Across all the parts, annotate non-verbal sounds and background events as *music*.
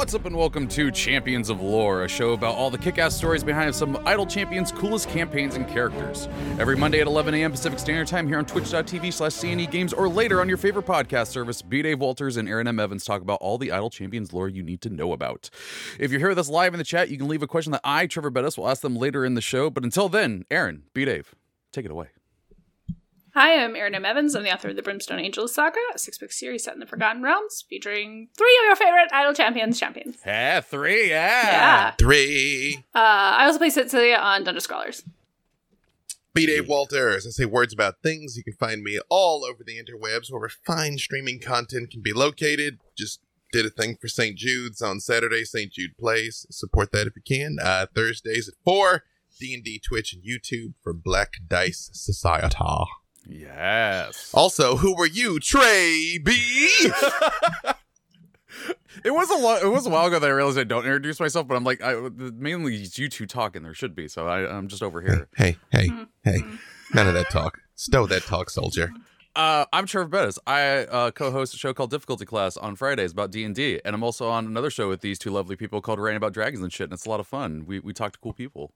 What's up, and welcome to Champions of Lore, a show about all the kick ass stories behind some Idle Champions' coolest campaigns and characters. Every Monday at 11 a.m. Pacific Standard Time here on twitch.tv slash CNE Games or later on your favorite podcast service, B. Dave Walters and Erin M. Evans talk about all the Idle Champions lore you need to know about. If you're here with us live in the chat, you can leave a question that I, Trevor Bettis, will ask them later in the show. But until then, Erin, B. Dave, take it away. Hi, I'm Erin M. Evans. I'm the author of the Brimstone Angels Saga, a six book series set in the Forgotten Realms, featuring three of your favorite Idle Champions champions. Yeah, three, yeah. Yeah. Three. Uh, I also play Cecilia on Dungeon Scholars. B. Dave Walters. I say words about things. You can find me all over the interwebs where refined streaming content can be located. Just did a thing for St. Jude's on Saturday, St. Jude Plays. Support that if you can. Uh, Thursdays at 4, D&D, Twitch, and YouTube for Black Dice Society. Yes. Also, who were you, Trey B? *laughs* It was a lo- it was a while ago that I realized I don't introduce myself, but I'm like, I, mainly it's you two talking. There should be, so I, I'm just over here. hey, hey, hey. Mm-hmm. Mm-hmm. None of that talk. Stow that talk, soldier. Uh, I'm Trevor Bettis. I uh, co-host a show called Difficulty Class on Fridays about D and D, and I'm also on another show with these two lovely people called Ranting About Dragons and shit. And it's a lot of fun. We we talk to cool people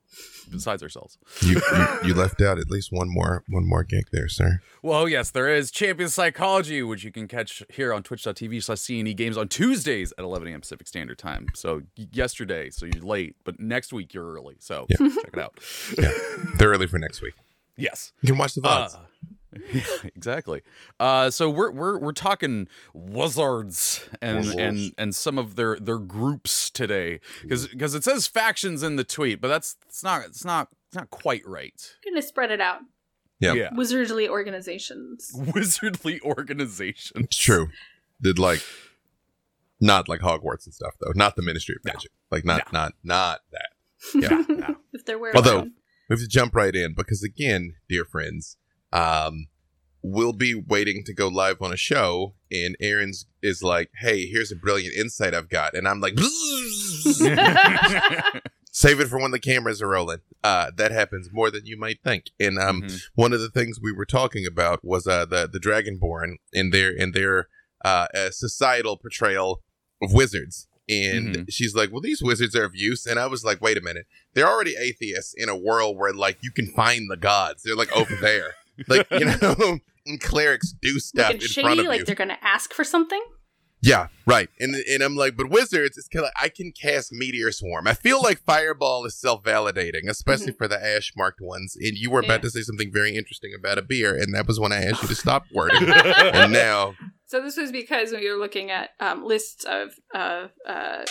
besides ourselves. You, you you left out at least one more one more gig there, sir. Well, yes, there is Champion Psychology, which you can catch here on twitch.tv slash CNE Games on Tuesdays at 11 a.m. Pacific Standard Time. So yesterday, so you're late, but next week you're early. So Yeah. check it out. Yeah, they're early for next week. *laughs* Yes. You can watch the VODs. Uh, *laughs* yeah, exactly. Uh, so we're we're we're talking wizards and Wizards. and and some of their their groups today because because it says factions in the tweet, but that's it's not it's not it's not quite right. I'm gonna spread it out. Yeah. yeah. Wizardly organizations. *laughs* Wizardly organization. It's true. Did like not like Hogwarts and stuff though. Not the Ministry of No. Magic. Like not No. not not that. Yeah. *laughs* no. If there were Although- one. We have to jump right in because again, dear friends, um, we'll be waiting to go live on a show, and Erin's is like, "Hey, here's a brilliant insight I've got," and I'm like, *laughs* "Save it for when the cameras are rolling." Uh, that happens more than you might think. And um, Mhm. one of the things we were talking about was uh, the the Dragonborn and their and their uh, uh, societal portrayal of wizards. And Mhm. she's like, "Well, these wizards are of use." And I was like, "Wait a minute, they're already atheists in a world where like you can find the gods. They're like over there, *laughs* like you know." And clerics do stuff Looking in front shady, of like you. they're gonna ask for something. Yeah, right. And and I'm like, but wizards, it's kind of I can cast meteor swarm. I feel like fireball is self validating, especially for the ash marked ones. And you were about Mm-hmm. Yeah. to say something very interesting about Abeir, and that was when I asked you to stop *laughs* wording. and now, So this was because we were looking at um, lists of uh, uh,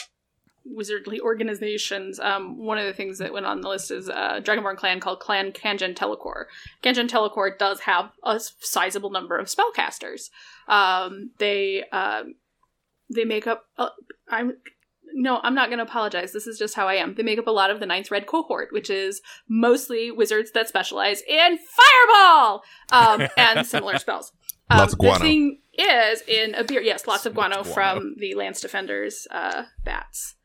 wizardly organizations. Um, one of the things that went on the list is a Dragonborn clan called Clan Kanjan Telekor. Kanjan Telekor does have a sizable number of spellcasters. Um, they um, they make up. Uh, I'm no, I'm not going to apologize. This is just how I am. They make up a lot of the Ninth Red cohort, which is mostly wizards that specialize in fireball um, and *laughs* similar spells. Um, Lots of guano. The thing is, in Abeir, yes, lots of guano, Lots of from the Lance Defenders uh, bats,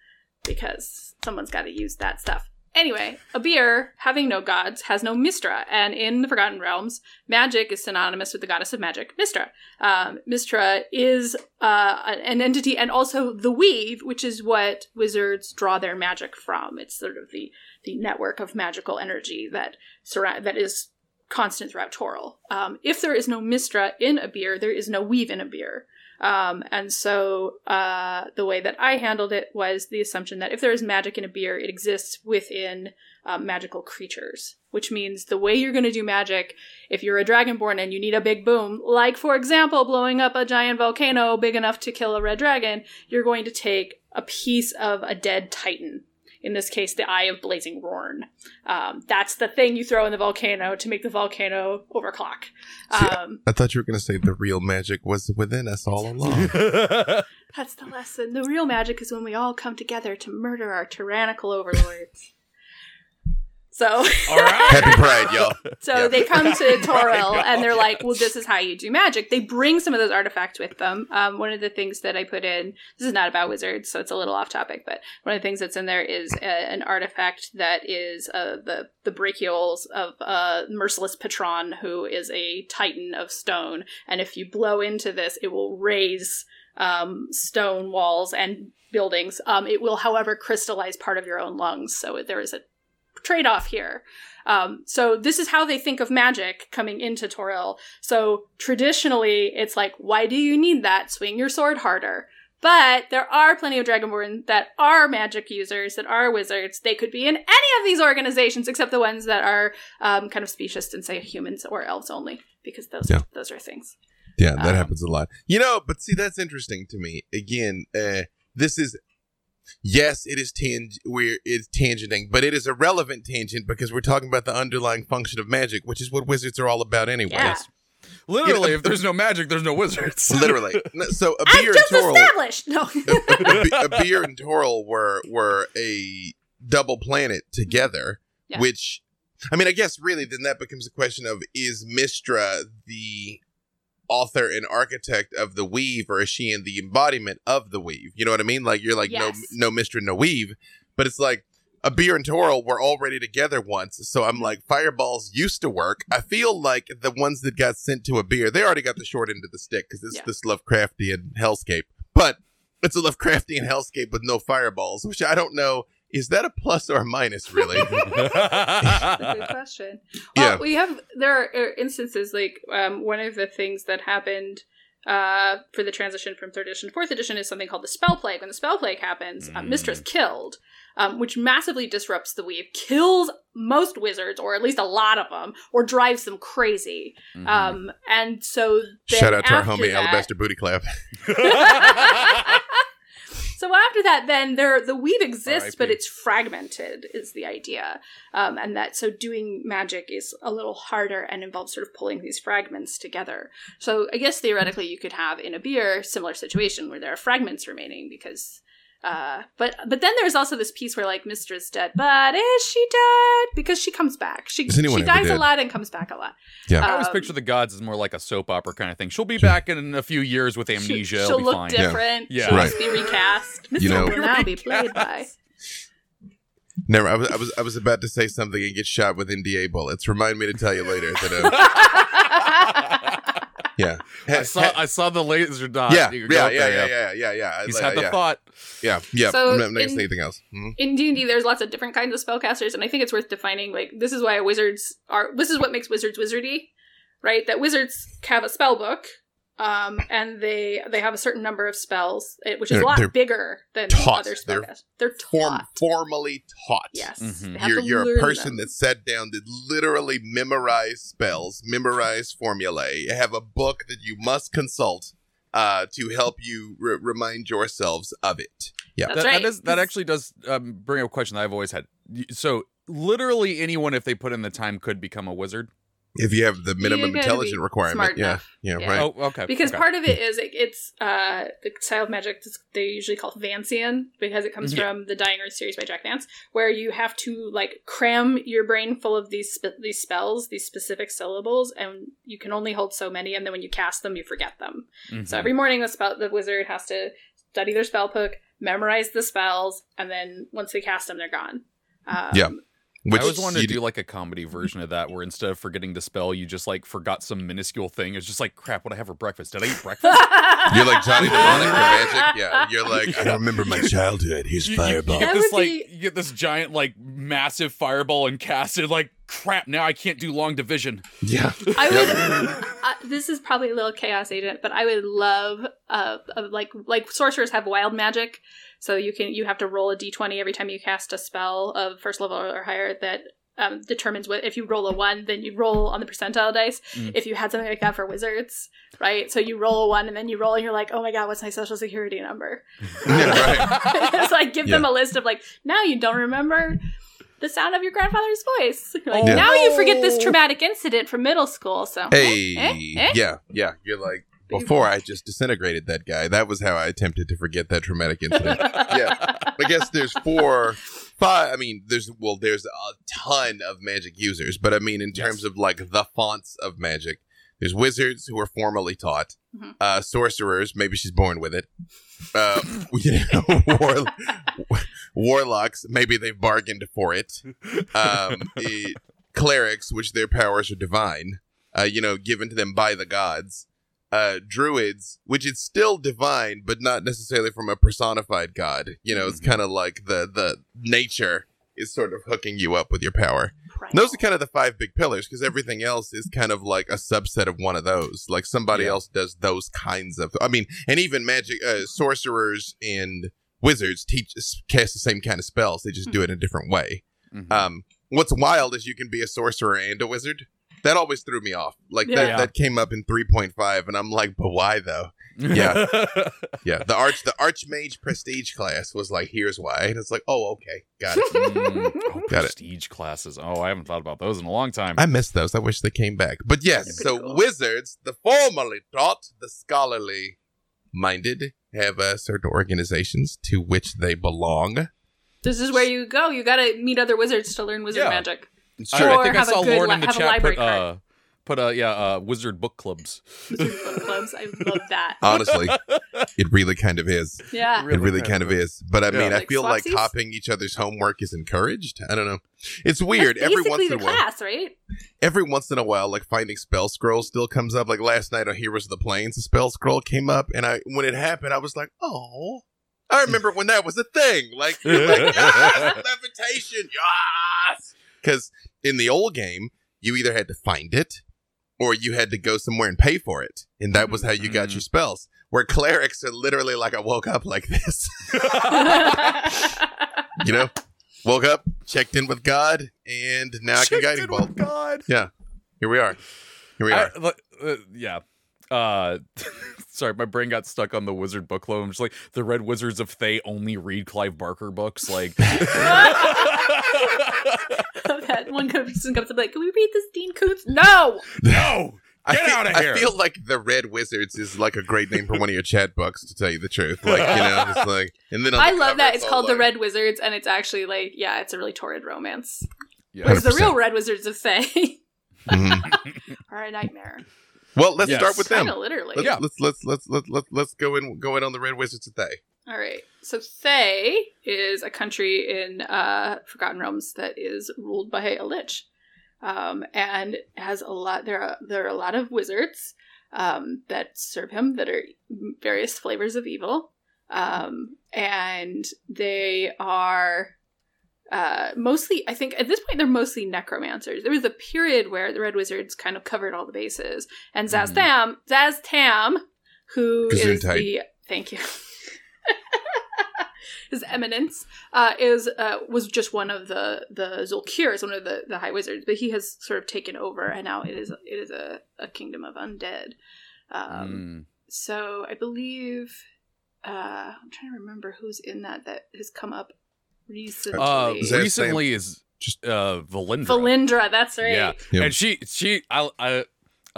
because someone's got to use that stuff. Anyway, Abeir, having no gods, has no Mystra, and in the Forgotten Realms, magic is synonymous with the goddess of magic, Mystra. Um, Mystra is uh, an entity, and also the weave, which is what wizards draw their magic from. It's sort of the the network of magical energy that surround that is constant throughout Toril. Um, if there is no Mystra in Abeir, there is no weave in Abeir. Um, and so uh, the way that I handled it was the assumption that if there is magic in Abeir, it exists within um, magical creatures, which means the way you're going to do magic, if you're a dragonborn and you need a big boom, like for example, blowing up a giant volcano big enough to kill a red dragon, you're going to take a piece of a dead titan. In this case, the Eye of Blazing Rorn. Um, that's the thing you throw in the volcano to make the volcano overclock. See, Um, I thought you were going to say the real magic was within us all along. *laughs* That's the lesson. The real magic is when we all come together to murder our tyrannical overlords. So, All *laughs* right. Happy Pride, y'all. so Yeah. they come to *laughs* Toril and they're like, "Well, this is how you do magic." They bring some of those artifacts with them. Um, one of the things that I put in this is not about wizards, so it's a little off topic. But one of the things that's in there is a, an artifact that is uh, the the brachials of uh, Merciless Patron, who is a titan of stone. And if you blow into this, it will raise um, stone walls and buildings. Um, it will, however, crystallize part of your own lungs. So there is a trade off here. Um, so this is how they think of magic coming into Toril. So traditionally, it's like, why do you need that? Swing your sword harder. But there are plenty of Dragonborn that are magic users, that are wizards. They could be in any of these organizations, except the ones that are um, kind of specious and say humans or elves only, because those Yeah. those are things. Yeah, that Um, happens a lot. You know, but see, that's interesting to me. Again, uh, this is yes, it is tang- we're it's tangenting, but it is a relevant tangent because we're talking about the underlying function of magic, which is what wizards are all about anyway. Yeah. Literally, Yeah. if there's no magic, there's no wizards. *laughs* Literally. So Abeir and just Toril, established. No. *laughs* a, be- Abeir and Toril were were a double planet together, Yeah. which I mean, I guess really then that becomes a question of is Mystra the author and architect of the weave or is she in the embodiment of the weave? You know what I mean? Like you're like Yes. no no mr no weave, but it's like Abeir and Toril were already together once, so I'm mm-hmm. like fireballs used to work. I feel like the ones that got sent to Abeir, they already got the short end of the stick because it's Yeah. this Lovecraftian hellscape. But it's a Lovecraftian hellscape with no fireballs, which I don't know. Is that a plus or a minus, really? *laughs* That's a good question. Well, Yeah. we have there are uh, instances like um, one of the things that happened uh, for the transition from third edition to fourth edition is something called the spell plague. When the spell plague happens, uh, Mm. Mystra's killed, um, which massively disrupts the weave, kills most wizards, or at least a lot of them, or drives them crazy. Mhm. Um, and so Shout out to our homie that- Alabaster Booty Clap. *laughs* *laughs* so after that, then there the weave exists, but it's fragmented. Is the idea, um, and that so doing magic is a little harder and involves sort of pulling these fragments together. So I guess theoretically, you could have in Abeir similar situation where there are fragments remaining because. Uh, but but then there's also this piece where like Mystra's dead, but is she dead? Because she comes back. She she ever dies a lot and comes back a lot. Yeah. I always Um, picture the gods as more like a soap opera kind of thing. She'll be back in a few years with amnesia. She, It'll be look fine. different. Yeah. She'll Right. just be recast. Mystra's You know- will now be played by. Never. I was, I was. I was about to say something and get shot with NDA bullets. Remind me to tell you later that. *laughs* *laughs* Yeah. *laughs* I saw I saw the laser dot. yeah. You Yeah. Yeah. Yeah. Yeah. Yeah. Yeah. He's Like, had the yeah. thought. Yeah. Yeah. So I'm not gonna in- say anything else. Mhm. in D&D there's lots of different kinds of spellcasters and I think it's worth defining like this is why wizards are this is what makes wizards wizardy right that wizards have a spell book um and they they have a certain number of spells eh, which is They're- a lot bigger than taught. other They're they're Form, taught formally taught. yes Mhm. You're, you're a person them. that sat down that literally memorized spells, memorized formulae, have a book that you must consult uh, to help you re- remind yourselves of it. Yeah. That's that, right. that, is, that actually does um, bring up a question that I've always had. So, literally anyone, if they put in the time, could become a wizard. If you have the minimum gotta intelligence requirement. smart Yeah. enough. yeah. Yeah. Right. Oh, okay. because okay. part of it is it, it's uh the style of magic that's- they usually call Vancian because it comes Yeah. from the Dying Earth series by Jack Vance, where you have to like cram your brain full of these spe- these spells, these specific syllables, and you can only hold so many, and then when you cast them, you forget them. Mhm. So every morning, the spell the wizard has to study their spell book, memorize the spells, and then once they cast them, they're gone. Um, Yeah. Which I always wanted to do like a comedy version of that, where instead of forgetting to spell, you just like forgot some minuscule thing. It's just like, crap, what I have for breakfast? Did I eat breakfast? *laughs* You're like Johnny *laughs* Mnemonic for magic. Yeah. You're like, I remember my childhood. Here's you, you- you fireball. get That this like be- you get this giant like massive fireball and cast it. Like crap, now I can't do long division. yeah. *laughs* I would. uh, this is probably a little chaos agent, but I would love uh, uh like like sorcerers have wild magic, so you can you have to roll a d twenty every time you cast a spell of first level or higher that. Um, determines what if you roll a one, then you roll on the percentile dice. Mm. If you had something like that for wizards, right? So you roll a one, and then you roll, and you're like, "Oh my god, what's my social security number?" *laughs* *laughs* Yeah, right. it's like give them a list of like, now you don't remember the sound of your grandfather's voice. *laughs* Like Oh, now you forget this traumatic incident from middle school. So Hey. eh, eh? Yeah. Yeah. You're like, before I just disintegrated that guy. That was how I attempted to forget that traumatic incident. *laughs* yeah. I guess there's four, five. I mean, there's well, there's a ton of magic users, but I mean, in Yes. terms of like the fonts of magic, there's wizards who are formally taught, Mhm. uh, sorcerers. Maybe she's born with it. Uh, *laughs* you know, war, warlocks. Maybe they've bargained for it. Um, it- *laughs* clerics, which their powers are divine. Uh, you know, given to them by the gods. Uh druids, which is still divine, but not necessarily from a personified god. You know, it's Mhm. kind of like the the nature is sort of hooking you up with your power. Right. Those are kind of the five big pillars because everything else is kind of like a subset of one of those. Like somebody Yeah. else does those kinds of. I mean, and even magic uh, sorcerers and wizards teach cast the same kind of spells. They just do it in a different way. Mhm. Um, what's wild is you can be a sorcerer and a wizard. That always threw me off. Like Yeah. that, Yeah. that came up in three point five, and I'm like, but why though? yeah. *laughs* Yeah, the arch the archmage prestige class was like, here's why, and it's like, oh, okay, got it. Mm, oh, *laughs* Got it. prestige classes. Oh, I haven't thought about those in a long time. I miss those. I wish they came back. But yes, so cool. wizards, the formerly taught, the scholarly minded, have uh, certain organizations to which they belong. This is where you go. You gotta meet other wizards to learn wizard Yeah. magic. I, Or I think I have a saw Lauren li- in the chat put uh put uh yeah uh wizard book clubs. Wizard book clubs. I love that. *laughs* Honestly, it really kind of is. Yeah. it really kind of is. But I Yeah. mean, I Like feel like Swapsies? copying each other's homework is encouraged. I don't know. It's weird. That's every basically once in the a while, class, right? every once in a while, like finding spell scrolls still comes up. Like last night on Heroes of the Plains, a spell scroll came up, and I when it happened, I was like, oh. I remember when that was a thing. Like, like yes, *laughs* levitation, yes. Because in the old game, you either had to find it or you had to go somewhere and pay for it, and that was how you got your spells. Where clerics are literally like, I woke up like this. *laughs* *laughs* you know, woke up, checked in with God, and now I can guiding Checked in bolt. with God. Here we are. Here we are. look, uh, yeah. Uh, *laughs* sorry, my brain got stuck on the wizard book club. I'm just like the Red Wizards of Thay only read Clive Barker books. Like, *laughs* that one person comes up like, "Can we read this Dean Koontz?" No. *laughs* no, I Get feel- outta here. I feel like the Red Wizards is like a great name for one of your chat books, to tell you the truth. Like, you know, it's *laughs* like, and then I the love cover, that. It's all called the Red Wizards, and it's actually like, yeah, it's a really torrid romance. yeah. Whereas the real Red Wizards of Thay Mhm. are a nightmare. Well, let's Yes. start with them. Kind of literally. Let's, Yeah. let's let's let's let's let's let's go in go in on the Red Wizards of today. All right. So Thay is a country in uh, Forgotten Realms that is ruled by a lich, um, and has a lot. There are there are a lot of wizards um, that serve him that are various flavors of evil, um, and they are. Uh, mostly, I think at this point they're mostly necromancers. There was a period where the Red Wizards kind of covered all the bases, and Mhm. Szass Tam, Zaztam, who is the thank you, *laughs* *laughs* his eminence uh, is uh, was just one of the the Zulkirs, one of the the High Wizards, but he has sort of taken over, and now it is it is a, a kingdom of undead. Um, Mm. So I believe uh, I'm trying to remember who's in that that has come up recently. Uh, Is recently is Just- uh Valindra. Valindra, that's right. Yeah, Yep. and she she I I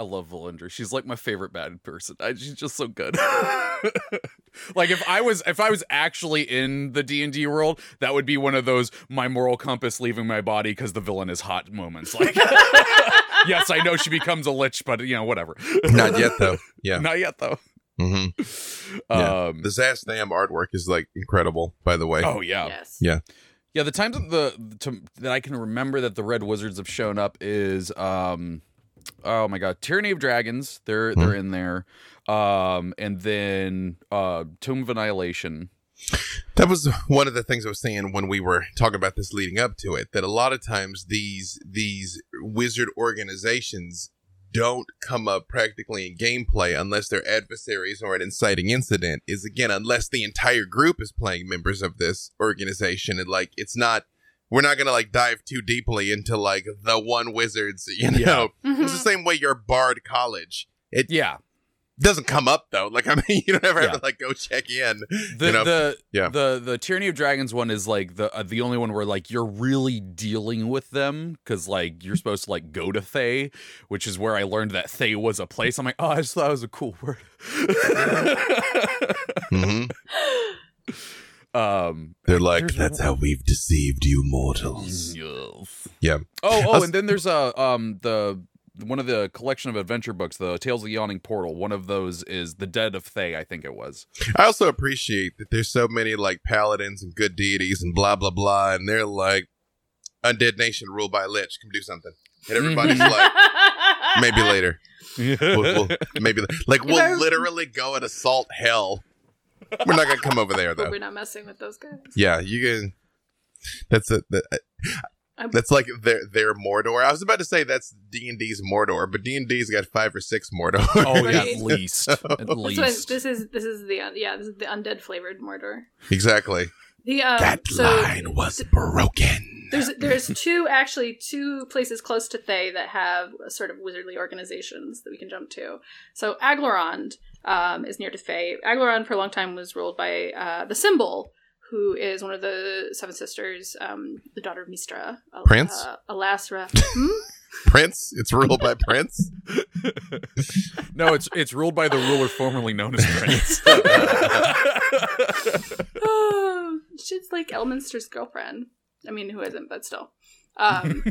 I love Valindra. She's like my favorite bad person. I, she's just so good. *laughs* like if I was if I was actually in the D and D world, that would be one of those my moral compass leaving my body because the villain is hot moments. Like *laughs* yes, I know she becomes a lich, but you know whatever. Not yet though. Yeah. *laughs* Not yet though. hmm Yeah. Um, The Szass Tam artwork is like incredible. By the way. oh yeah. Yes. Yeah. Yeah, the times that the to, that I can remember that the Red Wizards have shown up is um oh my god, Tyranny of Dragons, they're they're in there. Um and then uh Tomb of Annihilation. That was one of the things I was saying when we were talking about this leading up to it. That a lot of times these these wizard organizations don't come up practically in gameplay unless they're adversaries or an inciting incident. Is again unless the entire group is playing members of this organization and like it's not. We're not gonna like dive too deeply into like the one wizards. You know, Mhm. it's the same way you're Bard College. It Yeah. doesn't come up though. Like I mean, *laughs* you don't ever have to like go check in. The You know? the Yeah. the the Tyranny of Dragons one is like the uh, the only one where like you're really dealing with them cuz like you're supposed to like go to Thay, which is where I learned that Thay was a place. I'm like, "Oh, I just thought it was a cool word." *laughs* hmm *laughs* um They're like, that's how we've deceived you mortals. Yes. Yeah. Oh, *laughs* oh, and then there's a um the one of the collection of adventure books, the Tales of the Yawning Portal. One of those is The Dead of Thay, I think it was. I also appreciate that there's so many like paladins and good deities and blah blah blah, and they're like, undead nation ruled by a lich, come do something, and everybody's like, maybe later. *laughs* We'll, we'll- maybe like we'll literally go and assault hell. We're not gonna come over there though. we're not messing with those guys. Yeah, you can. That's a that, I'm- that's like their their Mordor. I was about to say that's D and D's Mordor, but D and D's got five or six Mordor. Oh yeah, *laughs* Right. at least. At This one, least. this is this is the un- yeah this is the undead flavored Mordor. exactly. The um, that so line was broken. there's there's two actually two places close to Thay that have sort of wizardly organizations that we can jump to. So Aglarond um, is near to Thay. Aglarond for a long time was ruled by uh, the Simbul, who is one of the seven sisters, um, the daughter of Mystra. Al- Prince? uh, Alassra. *laughs* Hmm? Prince. It's ruled by Prince. *laughs* no, it's it's ruled by the ruler formerly known as Prince. oh, *laughs* *sighs* she's like Elminster's girlfriend. I mean, who isn't, but still. Um,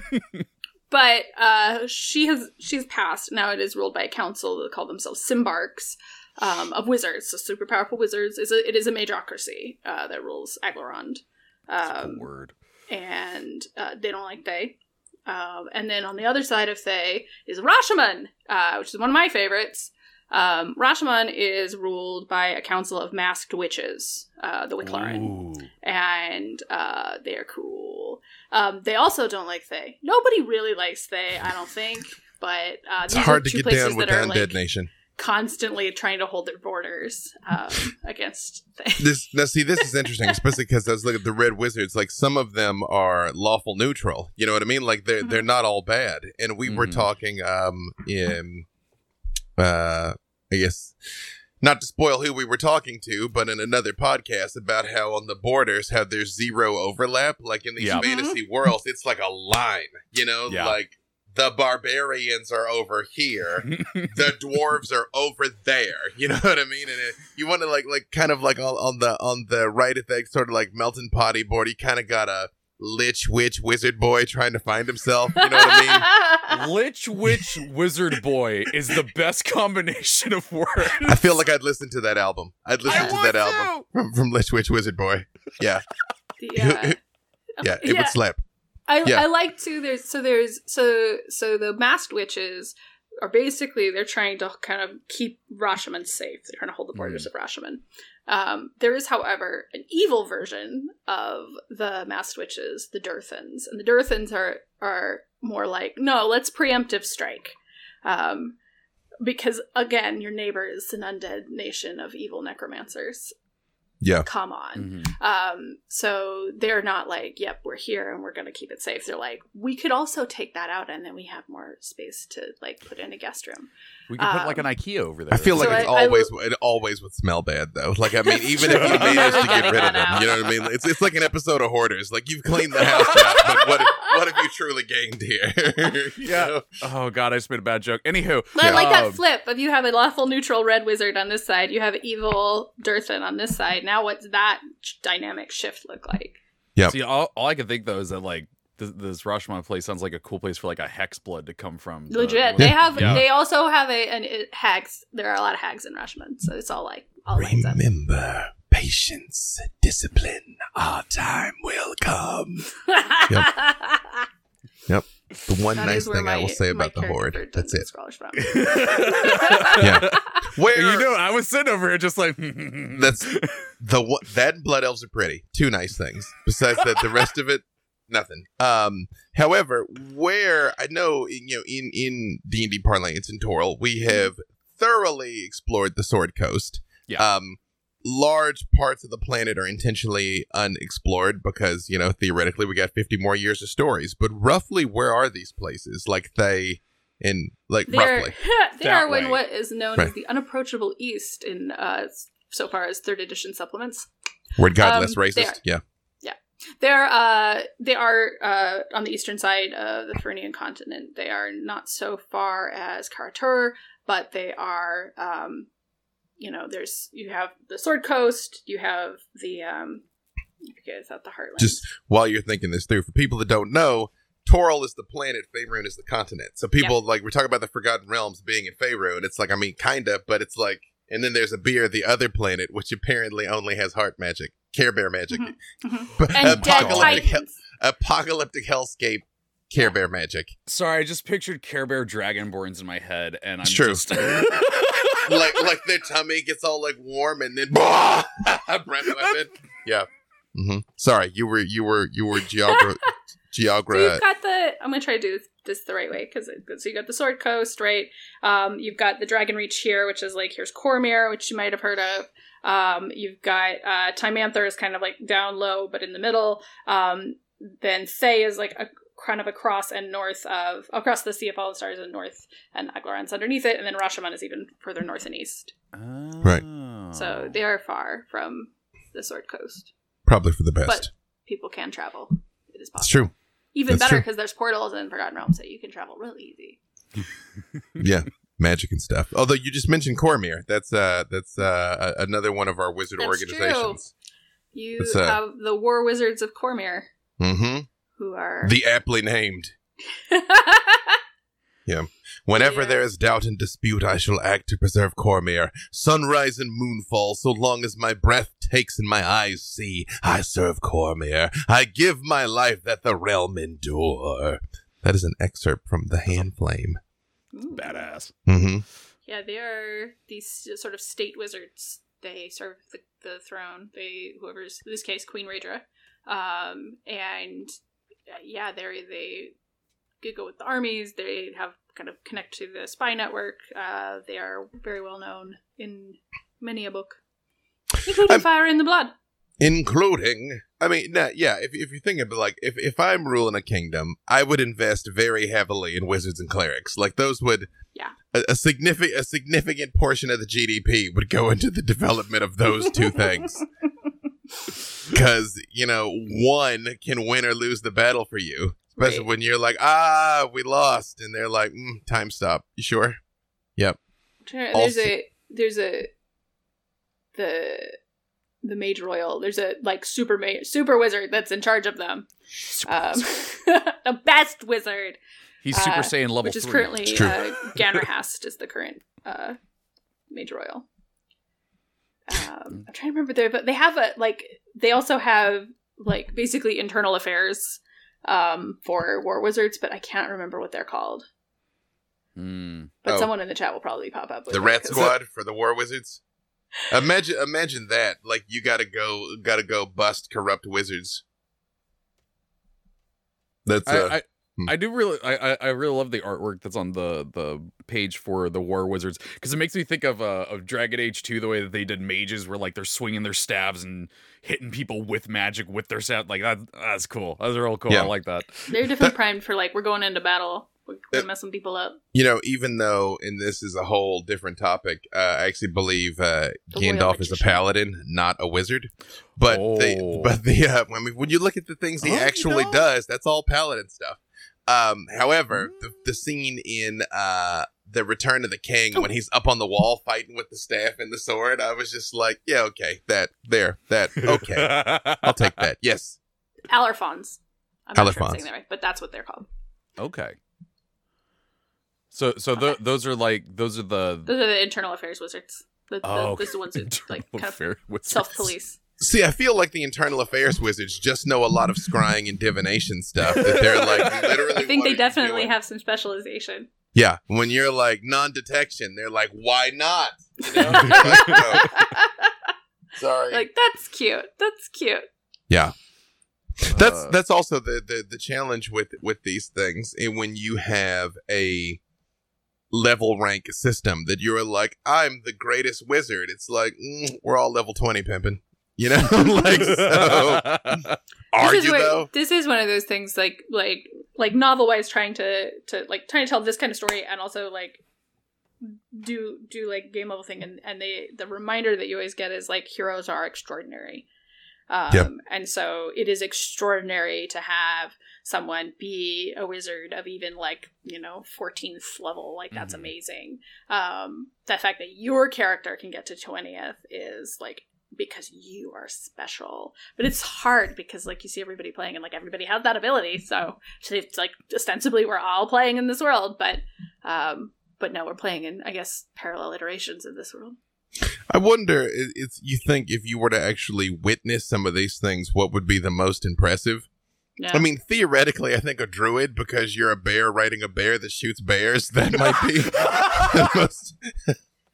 but uh, she has she's passed. Now it is ruled by a council that call themselves Simbarchs um, of wizards. So super powerful wizards. Is a, it is a majocracy uh, that rules Aglarond. Um, Word. and uh, they don't like Thay. Um, and then on the other side of Thay is Rashemen, uh, which is one of my favorites. Um, Rashemen is ruled by a council of masked witches, uh, the Wychlaran, Ooh. and uh, they are cool. Um, they also don't like Thay. Nobody really likes Thay, I don't think. But uh, It's hard are to get down with that undead like nation. Constantly trying to hold their borders um, *laughs* against Thay. This now see this is interesting, especially because I was looking at the red wizards. Like some of them are lawful neutral. You know what I mean? Like they're they're not all bad. And we were Mhm. talking um in uh I guess not to spoil who we were talking to, but in another podcast about how on the borders how there's zero overlap. Like in these Yeah. fantasy worlds, it's like a line. You know, Yeah. like the barbarians are over here the *laughs* dwarves are over there. You know what I mean? And it, you want to like like kind of like on, on the on the right of that sort of like melting potty board. You kind of got a lich witch wizard boy trying to find himself. You know what I mean? *laughs* Lich Witch Wizard Boy is the best combination of words. I feel like I'd listen to that album. I'd listen I to want that album from, from Lich Witch Wizard Boy. Yeah, yeah. Uh, *laughs* yeah, it would slap. I, Yeah. I like to there's so there's so so the masked witches are basically they're trying to kind of keep Rashemen safe. They're trying to hold the borders of Rashemen. Um, there is, however, an evil version of the masked witches, the Durthans, and the Durthans are are more like no, let's preemptive strike. Um, because again, your neighbor is an undead nation of evil necromancers. Yeah. Come on. Mhm. Um, so they're not like, yep, we're here and we're going to keep it safe. They're like, we could also take that out and then we have more space to like put in a guest room. We could put like an Um, IKEA over there. I feel like So it's I- I always it always would smell bad though. Like I mean, *laughs* even if you manage to get *laughs* rid of them, out. you know what I mean? It's it's like an episode of Hoarders. Like you've cleaned the house out, but what if, what have you truly gained here? *laughs* Yeah. know? oh god, I just made a bad joke. Anywho, But I like um, that flip. If you have a lawful neutral red wizard on this side, you have evil Durthan on this side. Now, what's that dynamic shift look like? Yeah. See, all, all I can think though is that like this, this Rashemen place sounds like a cool place for like a hex blood to come from. the- Legit. the- They have. Yeah. They also have a an it, hags. There are a lot of hags in Rashemen, so it's all like all lines up. Remember, patience, discipline. Our time will come. *laughs* Yep. The one That nice is where thing I will say about the horde. That's it. and Scrollers *laughs* from. Yeah. *laughs* Where you know, I was sitting over here just like that's the one that blood elves are pretty. Two nice things. Besides that, the rest of it, nothing. Um, however, where I know you know in in D and D parlance in Toril, we have thoroughly explored the Sword Coast. Yeah. Um, large parts of the planet are intentionally unexplored because you know theoretically we got 50 more years of stories. But roughly, where are these places? Like they in like They're roughly. *laughs* they That are in what is known Right. as the unapproachable East in uh so far as third edition supplements. Word God Um, less they racist. are. Yeah. They're uh they are uh on the eastern side of the Fernian continent. They are not so far as Kara-Tur, but they are um you know, there's you have the Sword Coast, you have the um I forget it's at the Heartland. just while you're thinking this through, for people that don't know, Toril is the planet, Faerun is the continent. So people like we're talking about the Forgotten Realms being in Faerun. It's like I mean, kinda, but it's like, and then there's Abeir, the other planet, which apparently only has heart magic, Care Bear magic, Mhm, mhm. *laughs* But and dead apocalyptic, hell, titans. apocalyptic hellscape Care Bear magic. Sorry, I just pictured Care Bear Dragonborns in my head, and I'm It's true. just *laughs* *laughs* like like their tummy gets all like warm and then *laughs* breath weapon. Yeah. hmm Sorry, you were you were you were *laughs* geogra So you've got the. I'm gonna try to do this, this the right way because so you got the Sword Coast, right? Um, you've got the Dragon Reach here, which is like here's Cormyr, which you might have heard of. Um, you've got uh, Tymanther is kind of like down low, but in the middle. Um, then Thay is like a kind of across and north of across the Sea of Fallen Stars and north, and Aglarond's underneath it, and then Rashemen is even further north and east. Right. Oh. So they are far from the Sword Coast. Probably for the best. But people can travel. It is possible. it's true. Even That's better because there's portals in Forgotten Realms, so you can travel really easy. *laughs* Yeah. Magic and stuff. Although you just mentioned Cormyr, that's uh that's uh another one of our wizard That's organizations. You uh, have the War Wizards of Cormyr, Mm-hmm. Who are The aptly named. *laughs* Yeah. Whenever Yeah. there is doubt and dispute, I shall act to preserve Cormyr. Sunrise and moonfall, so long as my breath takes and my eyes see, I serve Cormyr. I give my life that the realm endure. That is an excerpt from The Hand Flame. Ooh. badass. Mm-hmm. Yeah, they are these sort of state wizards. They serve the, the throne. They whoever's in this case Queen Raedra, um, and yeah, they they could go with the armies. They have kind of connect to the spy network. Uh, they are very well known in many a book, including I'm- Fire in the Blood. Including, I mean, nah, yeah, if, if you think of it, like, if, if I'm ruling a kingdom, I would invest very heavily in wizards and clerics. Like, those would, Yeah. a, a, significant, a significant portion of the GDP would go into the development of those two things. *laughs* *laughs* Because, you know, one can win or lose the battle for you. Especially Right. when you're like, ah, we lost. And they're like, mm, time stop. You sure? Trying- There's Also- a there's a the the mage royal. There's a like super ma- super wizard that's in charge of them. Um, *laughs* the best wizard, He's Super uh, Saiyan level which is three. currently It's true. uh, *laughs* Ganrahast is the current uh, mage royal. Um, I'm trying to remember there, but they have a like they also have like basically internal affairs um, for war wizards, but I can't remember what they're called. Hmm. But Oh. someone in the chat will probably pop up. With the Rat squad for the war wizards. Imagine, imagine that. Like you gotta go, gotta go bust corrupt wizards. That's uh, I, I. I do really I, I- I really love the artwork that's on the the page for the war wizards because it makes me think of uh, of Dragon Age 2 the way that they did mages where like they're swinging their staves and hitting people with magic with their staff like that that's cool that's real cool Yeah. I like that They're definitely primed for like we're going into battle. We're, we're messing people up. you know, even though, and this is a whole different topic. Uh, I actually believe uh, Gandalf is a paladin, not a wizard. But the Oh. but the uh, when, we, when you look at the things he Oh, actually no. does, that's all paladin stuff. Um, however, Mm. the, the scene in uh, the Return of the King when he's up on the wall fighting with the staff and the sword, I was just like, yeah, okay, that there, that okay, *laughs* I'll take that. Yes, Alarphons. I'm not sure I'm saying that right, but that's what they're called. okay so so tho- Okay. those are like those are the Those are the internal affairs wizards. The, the, oh those are the ones who *laughs* like kind of wizards. self police. See, I feel like the internal affairs wizards just know a lot of scrying and divination stuff. That they're like *laughs* literally. I think they definitely have some specialization. Yeah, when you're like non-detection, they're like, "Why not?" *laughs* You know? Like, "No, *laughs* sorry. like that's cute. That's cute. yeah, that's Uh, that's also the, the the challenge with with these things. And when you have a level rank system that you're like, "I'm the greatest wizard," it's like mm, we're all level twenty pimping. You know, *laughs* like so. *laughs* Are this is you where- though? This is one of those things like like like novel wise trying to to like trying to tell this kind of story and also like do do like game level thing and and they the reminder that you always get is like heroes are extraordinary. Um, Yep. and so it is extraordinary to have someone be a wizard of even like you know 14th level like that's Mhm. amazing um the fact that your character can get to 20th is like because you are special but it's hard because like you see everybody playing and like everybody has that ability so it's like ostensibly we're all playing in this world but um but no we're playing in i guess parallel iterations of this world I wonder. if you think if you were to actually witness some of these things, what would be the most impressive? Yeah. I mean, theoretically, I think a druid because you're a bear riding a bear that shoots bears. That might be *laughs* *laughs* the most.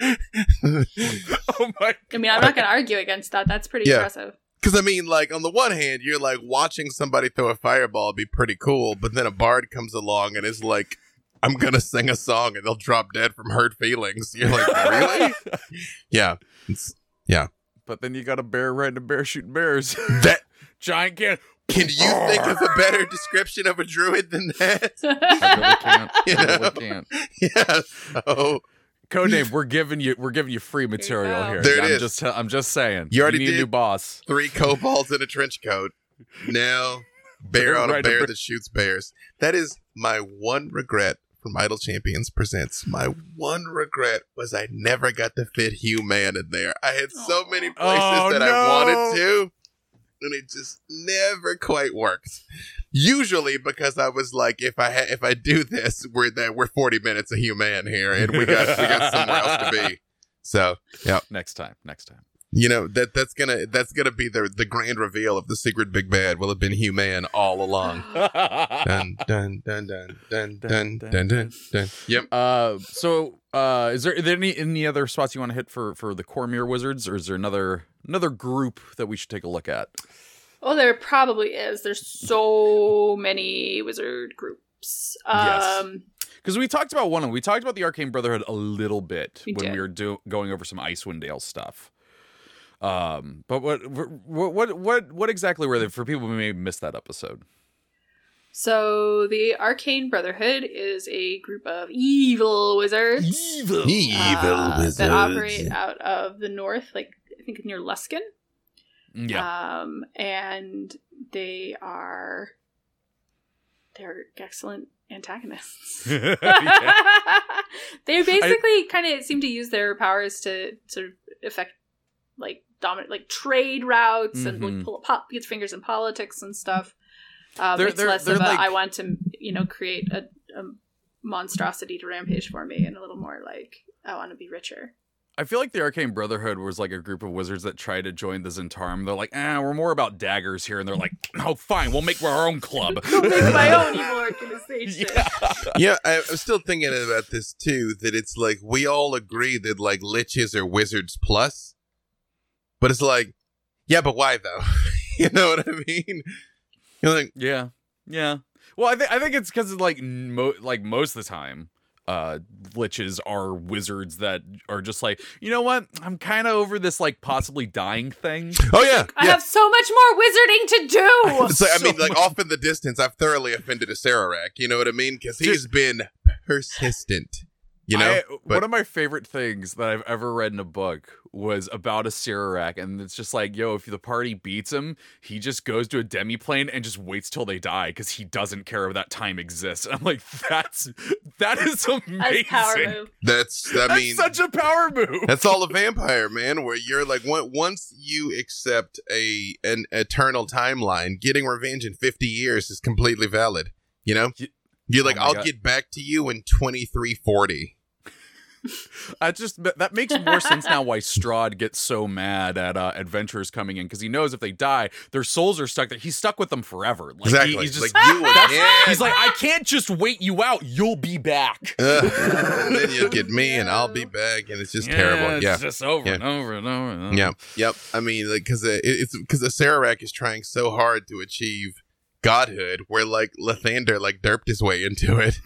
*laughs* oh my I mean, I'm not going to argue against that. That's pretty Yeah. impressive. Because I mean, like on the one hand, you're like watching somebody throw a fireball be pretty cool, but then a bard comes along and is like, "I'm gonna sing a song," and they'll drop dead from hurt feelings. You're like, really? *laughs* yeah. It's, But then you got a bear riding a bear shooting bears. that *laughs* Giant can. can you think of a better description of a druid than that? I really can't. I You know? really can't. yeah. So Codename, we're giving you we're giving you free material go. here. There it I'm is. just I'm just saying. You already need a new boss. three kobolds in a trench coat. Now bear *laughs* Bear on a a bear bear. that shoots bears. That is my one regret from Idle Champions Presents. My one regret was I never got to fit Hugh Man in there. I had so many oh, places Oh, that I wanted to, and it just never quite worked. Usually because I was like, if I ha- if I do this, we're that we're forty minutes of human here, and we got we got somewhere else to be. So yeah, Next time. Next time. You know that that's gonna that's gonna be the the grand reveal of the secret big bad will have been Hugh Man all along. *laughs* Dun dun dun dun dun dun dun dun dun. Yep. Uh, so uh, is there, is there any any other spots you want to hit for for the Cormyr Wizards, or is there another another group that we should take a look at? Oh, there probably is. There's so many wizard groups. Yes. Um, Because we talked about one of them. We talked about the Arcane Brotherhood a little bit We when did. we were do- going over some Icewind Dale stuff. Um, but what what what what what exactly were they for people who may have missed that episode? so the Arcane Brotherhood is a group of evil wizards Evil. Evil uh, wizards. that operate out of the north, like I think near Luskan. Yeah. Um, and they are they're excellent antagonists. *laughs* *laughs* They basically kind of seem to use their powers to sort of affect like dominant like trade routes and Mhm. like pull pop get fingers in politics and stuff. Um, They're- it's they're- less they're of a like- I want to you know create a, a monstrosity to rampage for me, and a little more like I want to be richer. I feel like the Arcane Brotherhood was like a group of wizards that tried to join the Zhentarim. They're like, ah, we're more about daggers here, and they're like, oh, fine, we'll make our own club. *laughs* Go make my own *laughs* evil organization. yeah. Yeah, I, I'm still thinking about this too. That it's like we all agree that like liches are wizards plus, but it's like, yeah, but why though? *laughs* you know what I mean? You're like, Yeah, yeah. Well, I think I think it's because like mo- like most of the time, uh, liches are wizards that are just like, you know what? I'm kind of over this like possibly dying thing. *laughs* oh yeah, I yeah. have so much more wizarding to do. *laughs* It's like, I mean, so like off in the distance, I've thoroughly offended Acererak. You know what I mean? Because he's been persistent. You know, I- but one of my favorite things that I've ever read in a book was about Acererak, and it's just like, yo, if the party beats him, he just goes to a demiplane and just waits till they die because he doesn't care if that time exists. And *laughs* I'm like, that's that is *laughs* amazing. As power move. that's I That's mean, such a power move. That's all a *laughs* vampire, man. Where you're like, once you accept a an eternal timeline, getting revenge in 50 years is completely valid. You know, Y- you're like, Oh I'll God. get back to you in 2340. *laughs* I just that that makes more sense now why Strahd gets so mad at uh, adventurers coming in because he knows if they die, their souls are stuck there. He's stuck with them forever. Like, he- exactly. he's just like you *laughs* again. he's like, I can't just wait you out. You'll be back. Ugh. *laughs* and then you'll get me, and I'll be back, and it's just terrible. It's Yeah. just over Yeah. and over and over. And over. Yeah. Yep. I mean, like, because it, it's because the Acererak is trying so hard to achieve godhood, where like Lathander like derped his way into it.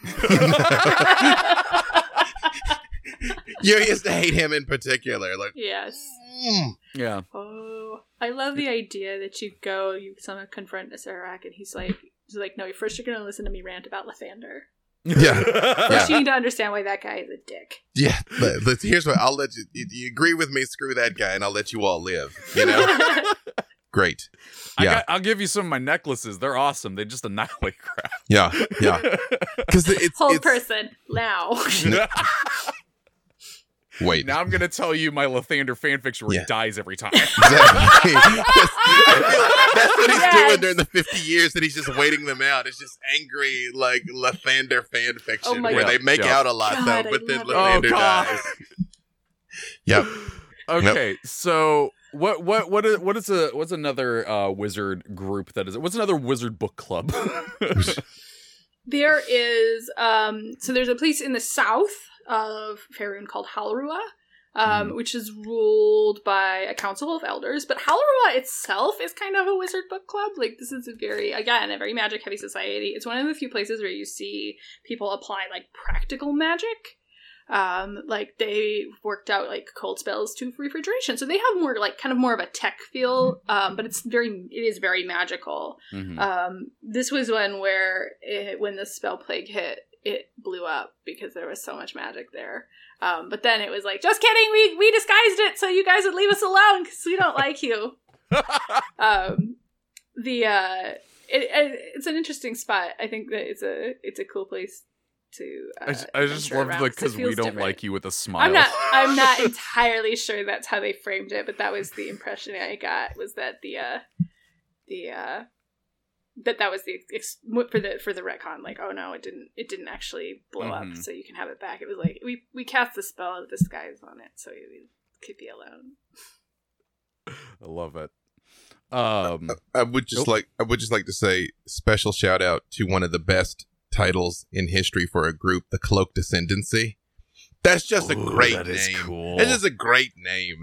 You used to hate him in particular. Like, yes. mm. yeah. Oh, I love the idea that you go, you somehow confront Acererak, and he's like, he's like, no, first you're gonna listen to me rant about Lathander. Yeah. *laughs* First, you need to understand why that guy is a dick. yeah. But, but here's what I'll let you. You, you agree with me? Screw that guy, and I'll let you all live. You know. *laughs* Great. I Yeah. got, I'll give you some of my necklaces. They're awesome. They just annihilate crap. Yeah. Yeah. *laughs* Because it's Whole it's person now. Wait. now I'm gonna tell you my Lathander fanfiction where Yeah. he dies every time. *laughs* Exactly. I *laughs* that's what he's Yes. doing during the 50 years that he's just waiting them out. It's just angry, like Lathander fan fiction Oh where God. they make Yeah. out a lot God, though, I but then love. Lathander Oh, dies. *laughs* Yep. Okay, so What what what is what is a what's another uh, wizard group that is what's another wizard book club? There is um so there's a place in the south of Faerun called Halrua, um, which is ruled by a council of elders. But Halrua itself is kind of a wizard book club. Like this is a very again a very magic heavy society. It's one of the few places where you see people apply like practical magic. Um, like they worked out like cold spells to refrigeration, so they have more like kind of more of a tech feel. Um, but it's very it is very magical. Mhm. Um, this was one where it, when the spell plague hit, it blew up because there was so much magic there. Um, but then it was like, just kidding, we we disguised it so you guys would leave us alone because we don't like you. *laughs* Um, the uh, it, it, it's an interesting spot. I think that it's a it's a cool place to. Uh, I, just- I just love 'cause because we don't different. like you with a smile. I'm not. I'm not *laughs* entirely sure that's how they framed it, but that was the impression I got. Was that the uh, the uh, that that was the ex- for the for the retcon? Like, oh no, it didn't. It didn't actually blow Mhm. up, so you can have it back. It was like we we cast the spell of disguise on it, so you could be alone. *laughs* I love it. Um, I would just Nope. like I would just like to say special shout out to one of the best titles in history for a group, the Cloak Descendancy. That's just a great that name. is cool. It is a great name.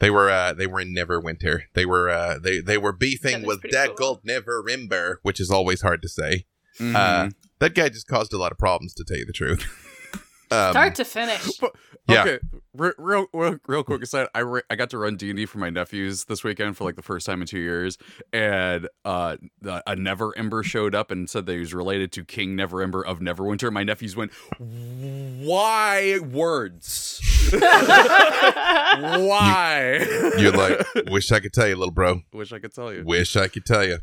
They were uh they were in Neverwinter. They were uh they they were beefing is with that cool. gold Neverember, which is always hard to say. Mhm. Uh that guy just caused a lot of problems to tell you the truth. *laughs* Um, Start to finish. *laughs* But- Yeah. Okay, re- real, real, real quick aside. I re- I got to run D and D for my nephews this weekend for like the first time in two years, and uh, the, a Neverember showed up and said that he was related to King Neverember of Neverwinter. My nephews went, "Why words? *laughs* *laughs* Why?" You're like, wish I could tell you, little bro. wish I could tell you. Wish I could tell you.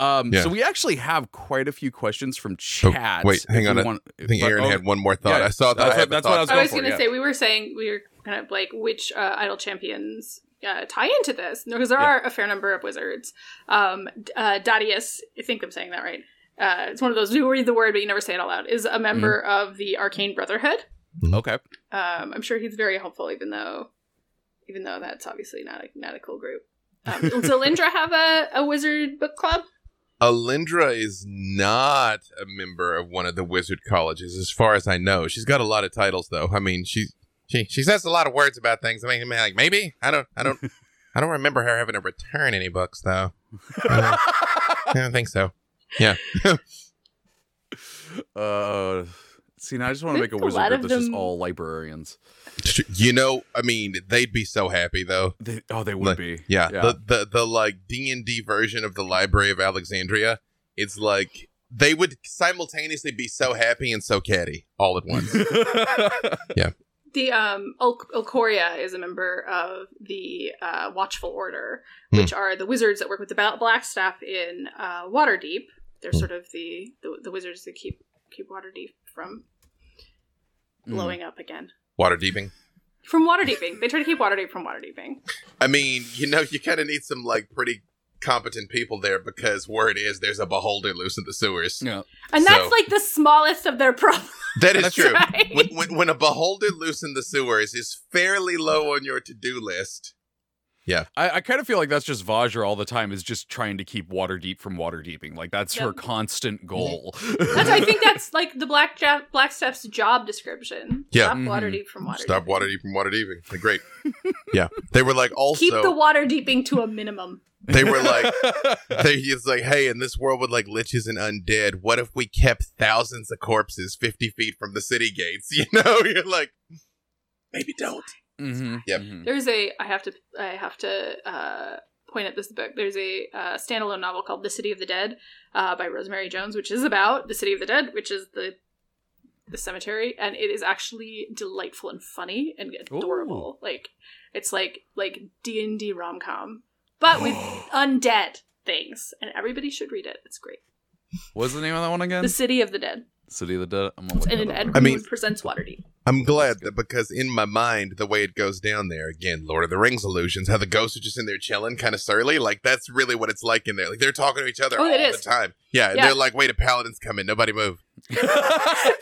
Um, Yeah. so we actually have quite a few questions from chat. wait, hang on, I want- I think but- Erin oh, had one more thought. yeah, I saw that. that's I what- a that's what I thought. was I was for, going to yeah. say we were saying we were kind of like which uh, Idle Champions uh, tie into this because there Yeah. are a fair number of wizards. Um, uh, Dhadius, I think I'm saying that right. Uh, it's one of those you read the word but you never say it out loud. Is a member Mm-hmm. of the Arcane Brotherhood. Okay. Um, I'm sure he's very helpful, even though, even though that's obviously not a not a cool group. Um, *laughs* does Alindra have a, a wizard book club? Alindra is not a member of one of the wizard colleges, as far as I know. She's got a lot of titles, though. I mean, she she she says a lot of words about things. I mean, I like maybe I don't I don't *laughs* I don't remember her having to return any books, though. *laughs* Uh, I don't think so. Yeah, *laughs* Uh, see, now I just want to make a think a wizard lot group of that's just all librarians. you know, I mean, they'd be so happy though. They, oh, they would Like, be. Yeah, Yeah. the the the like D and D version of the Library of Alexandria. It's like they would simultaneously be so happy and so catty all at once. *laughs* Yeah. The um Ul- Ulkoria is a member of the uh, Watchful Order, Hmm. which are the wizards that work with the Ba- Black Staff in uh, Waterdeep. They're Hmm. sort of the, the the wizards that keep keep Waterdeep from Mm. blowing up again. Water deeping. From water deeping. they try to keep Waterdeep from water deeping. I mean, you know, you kind of need some like pretty competent people there because word is there's a beholder loose in the sewers. Yeah. And that's like the smallest of their problems. That is That's true. *laughs* right. When, when, when a beholder loose in the sewers is fairly low on your to do list, I, I kind of feel like that's just Vajra all the time is just trying to keep water deep from water deeping. Like that's her constant goal. That's, I think that's like the Black ja- Black Staff's job description. Yeah. Stop Mhm. Waterdeep from Waterdeep. stop water deep from water deeping. Like, great. yeah, they were like also Keep the water deeping to a minimum. they were like *laughs* they it's like hey in this world with like liches and undead what if we kept thousands of corpses 50 feet from the city gates *laughs* you know you're like maybe don't Mhm, Yep. mhm. There's a I have to I have to uh, point at this book. There's a uh, standalone novel called The City of the Dead uh, by Rosemary Jones, which is about the City of the Dead, which is the the cemetery, and it is actually delightful and funny and adorable. Like it's like like D and D rom com, but with *gasps* undead things, and everybody should read it. It's great. What's the name of that one again? The City of the Dead. City of the Dead. I'm gonna look And an. Ed I mean- presents Waterdeep. I'm glad that because in my mind, the way it goes down there, again, Lord of the Rings illusions, how the ghosts are just in there chilling, kind of surly. Like that's really what it's like in there. Like they're talking to each other Oh, all it the time. Yeah, Yeah. they're like, "Wait, a paladin's coming. Nobody move." *laughs*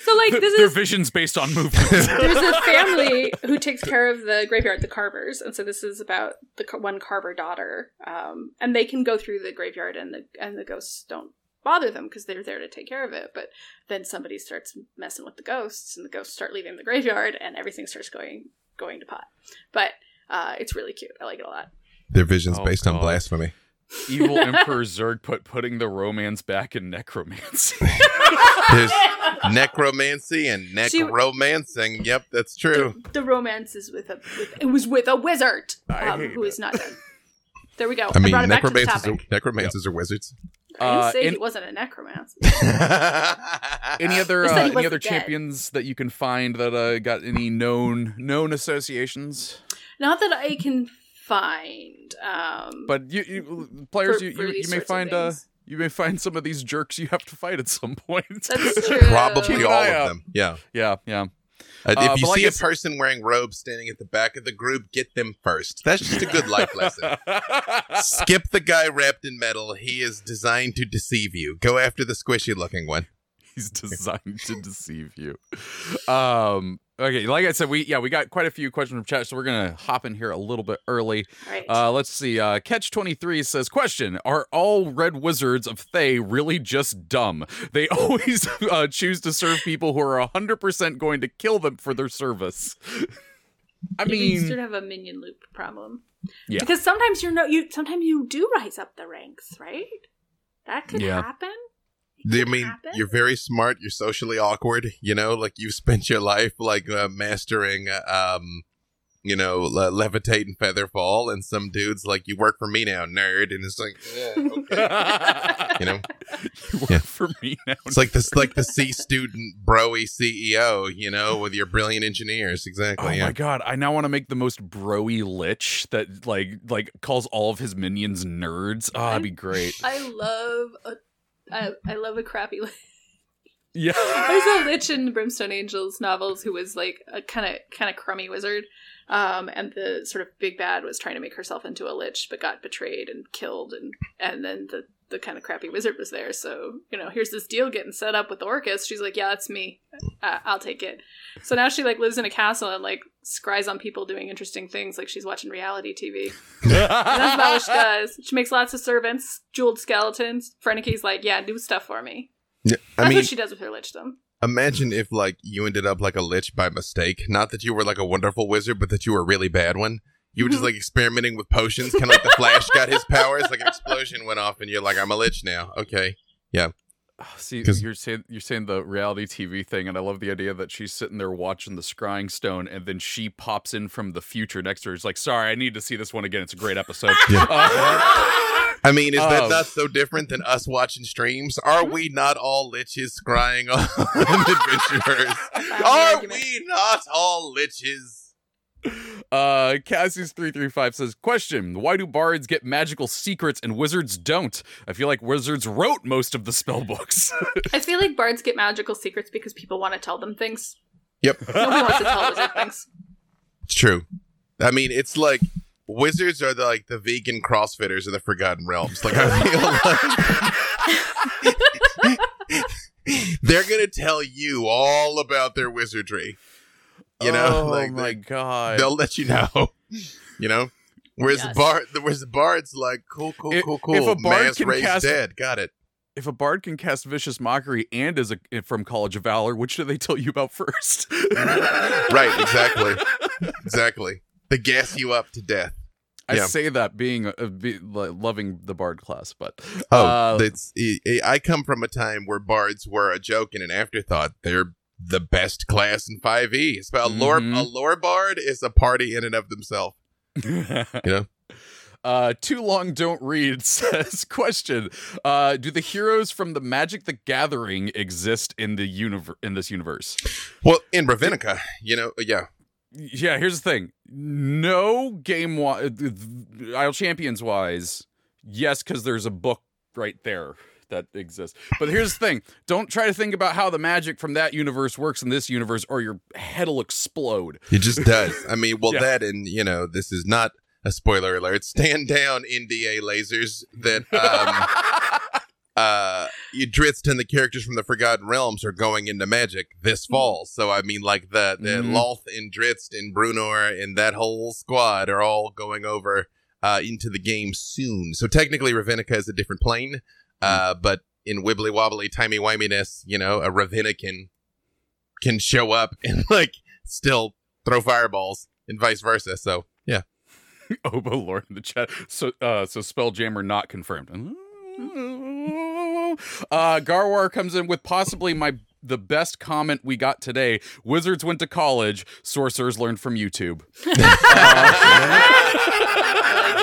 So like this Their is vision's based on movement. *laughs* there's a family who takes care of the graveyard, the Carvers, and so this is about the one Carver daughter, um, and they can go through the graveyard, and the and the ghosts don't bother them because they're there to take care of it. But then somebody starts messing with the ghosts, and the ghosts start leaving the graveyard, and everything starts going going to pot. But uh, it's really cute. I like it a lot. Their vision's Oh, based on blasphemy. Evil *laughs* Emperor Zerg put putting the romance back in necromancy. *laughs* There's necromancy and She- necromancing. Yep, that's true. The romance is with a with, it was with a wizard I um, who it. is not dead. There we go. I mean, brought it back to the necromancers are, topic. necromancers are wizards. I didn't Uh, say he wasn't a necromancer. *laughs* any other uh, any other dead. champions that you can find that uh, got any known known associations? Not that I can find. Um, But you, you players, For- you, for you, you may find uh, you may find some of these jerks you have to fight at some point. that's *laughs* true. Probably all of them. Yeah. yeah, yeah. Uh, Uh, if you but like see I a person wearing robes standing at the back of the group, get them first. That's just a good life lesson. *laughs* Skip the guy wrapped in metal. He is designed to deceive you. Go after the squishy looking one. He's *laughs* designed to deceive you. Um. Okay, like I said, we yeah we got quite a few questions from chat, so we're gonna hop in here a little bit early. Right. Uh, let's see. Uh, Catch twenty three says, "Question: Are all red wizards of Thay really just dumb? They *laughs* always uh, choose to serve people who are hundred percent going to kill them for their service." I you mean, sort of have a minion loop problem. Yeah. Because sometimes you're no you sometimes you do rise up the ranks, right? That could Yeah. happen. I could mean, happen. you're very smart. You're socially awkward. You know, like you've spent your life like uh, mastering, uh, um, you know, le- levitate and feather fall, and some dudes like you work for me now, nerd, and it's like, yeah, okay. *laughs* you know, you work Yeah. for me now. it's like this, like the C student broy CEO, you know, with your brilliant engineers, exactly. Oh yeah. my god! I now want to make the most broy lich that like like calls all of his minions nerds. Oh, that'd be great. I love a I, I love a crappy lich. Yeah. *laughs* There's a lich in Brimstone Angels novels who was like a kind of kind of crummy wizard. Um, and the sort of big bad was trying to make herself into a lich, but got betrayed and killed, and and then the the kind of crappy wizard was there. So you know, here's this deal getting set up with Orcus. She's like, yeah, that's me. Uh, I'll take it. So now she like lives in a castle and like scries on people doing interesting things, like she's watching reality TV. *laughs* And that's about what she does. She makes lots of servants, jeweled skeletons. Frenike's like, yeah, do stuff for me. Yeah, That's I mean, what she does with her lichdom. imagine if like you ended up like a lich by mistake. Not that you were like a wonderful wizard, but that you were a really bad one. You were just like experimenting with potions, kind of like the Flash got his powers. Like an explosion went off, and you're like, "I'm a lich now." Okay, *sighs* See, 'Cause- you're saying you're saying the reality TV thing, and I love the idea that she's sitting there watching the Scrying Stone, and then she pops in from the future next to her. It's like, sorry, I need to see this one again. It's a great episode. *laughs* Yeah. Uh, *laughs* I mean, is that Um, not so different than us watching streams? Are we not all liches scrying *laughs* on adventurers? Are we not all liches? Uh, Cassie's three three five says, question: Why do bards get magical secrets and wizards don't? I feel like wizards wrote most of the spell books. *laughs* I feel like bards get magical secrets because people want to tell them things. Yep, Nobody wants to tell wizard *laughs* things. it's true. I mean, it's like wizards are the like the vegan CrossFitters of the Forgotten Realms. Like I feel like *laughs* they're gonna tell you all about their wizardry. You know, *laughs* oh like my they, god! they'll let you know. *laughs* You know, whereas Yes. the bard, whereas the bard's like, cool, cool, If- cool, if a bard Mass can cast- dead, got it. if a bard can cast vicious mockery and is a, from College of Valor, which do they tell you about first? *laughs* Right, exactly, exactly. They gas you up to death. I Yeah. say that being uh, be, lo- loving the bard class, but Oh, uh, that's. I- I come from a time where bards were a joke and an afterthought. They're the best class in Five E. It's about a lore. A lore bard is a party in and of themselves. *laughs* You know. Uh, too long don't read *laughs* says question. Uh, do the heroes from the Magic the Gathering exist in the universe in this universe? Well, in Ravnica, you know, yeah, Yeah, here's the thing. No game wise, Idle Champions wise, yes, because there's a book right there that exists. But here's the thing: don't try to think about how the magic from that universe works in this universe, or your head'll explode. It just does. I mean, well, Yeah. that and you know, this is not a spoiler alert. Stand down, NDA lasers. That um, *laughs* uh, Drizzt and the characters from the Forgotten Realms are going into magic this fall. So I mean, like the the Mhm. Lolth and Drizzt and Bruenor and that whole squad are all going over uh, into the game soon. So technically, Ravnica is a different plane. Uh, but in wibbly wobbly timey wiminess, you know, a Ravenna can can show up *laughs* and like still throw fireballs and vice versa. So yeah, *laughs* Obo Lord in the chat. So, uh, so Spelljammer not confirmed. Uh, Garwar comes in with possibly my the best comment we got today. Wizards went to college. Sorcerers learned from YouTube. I like it.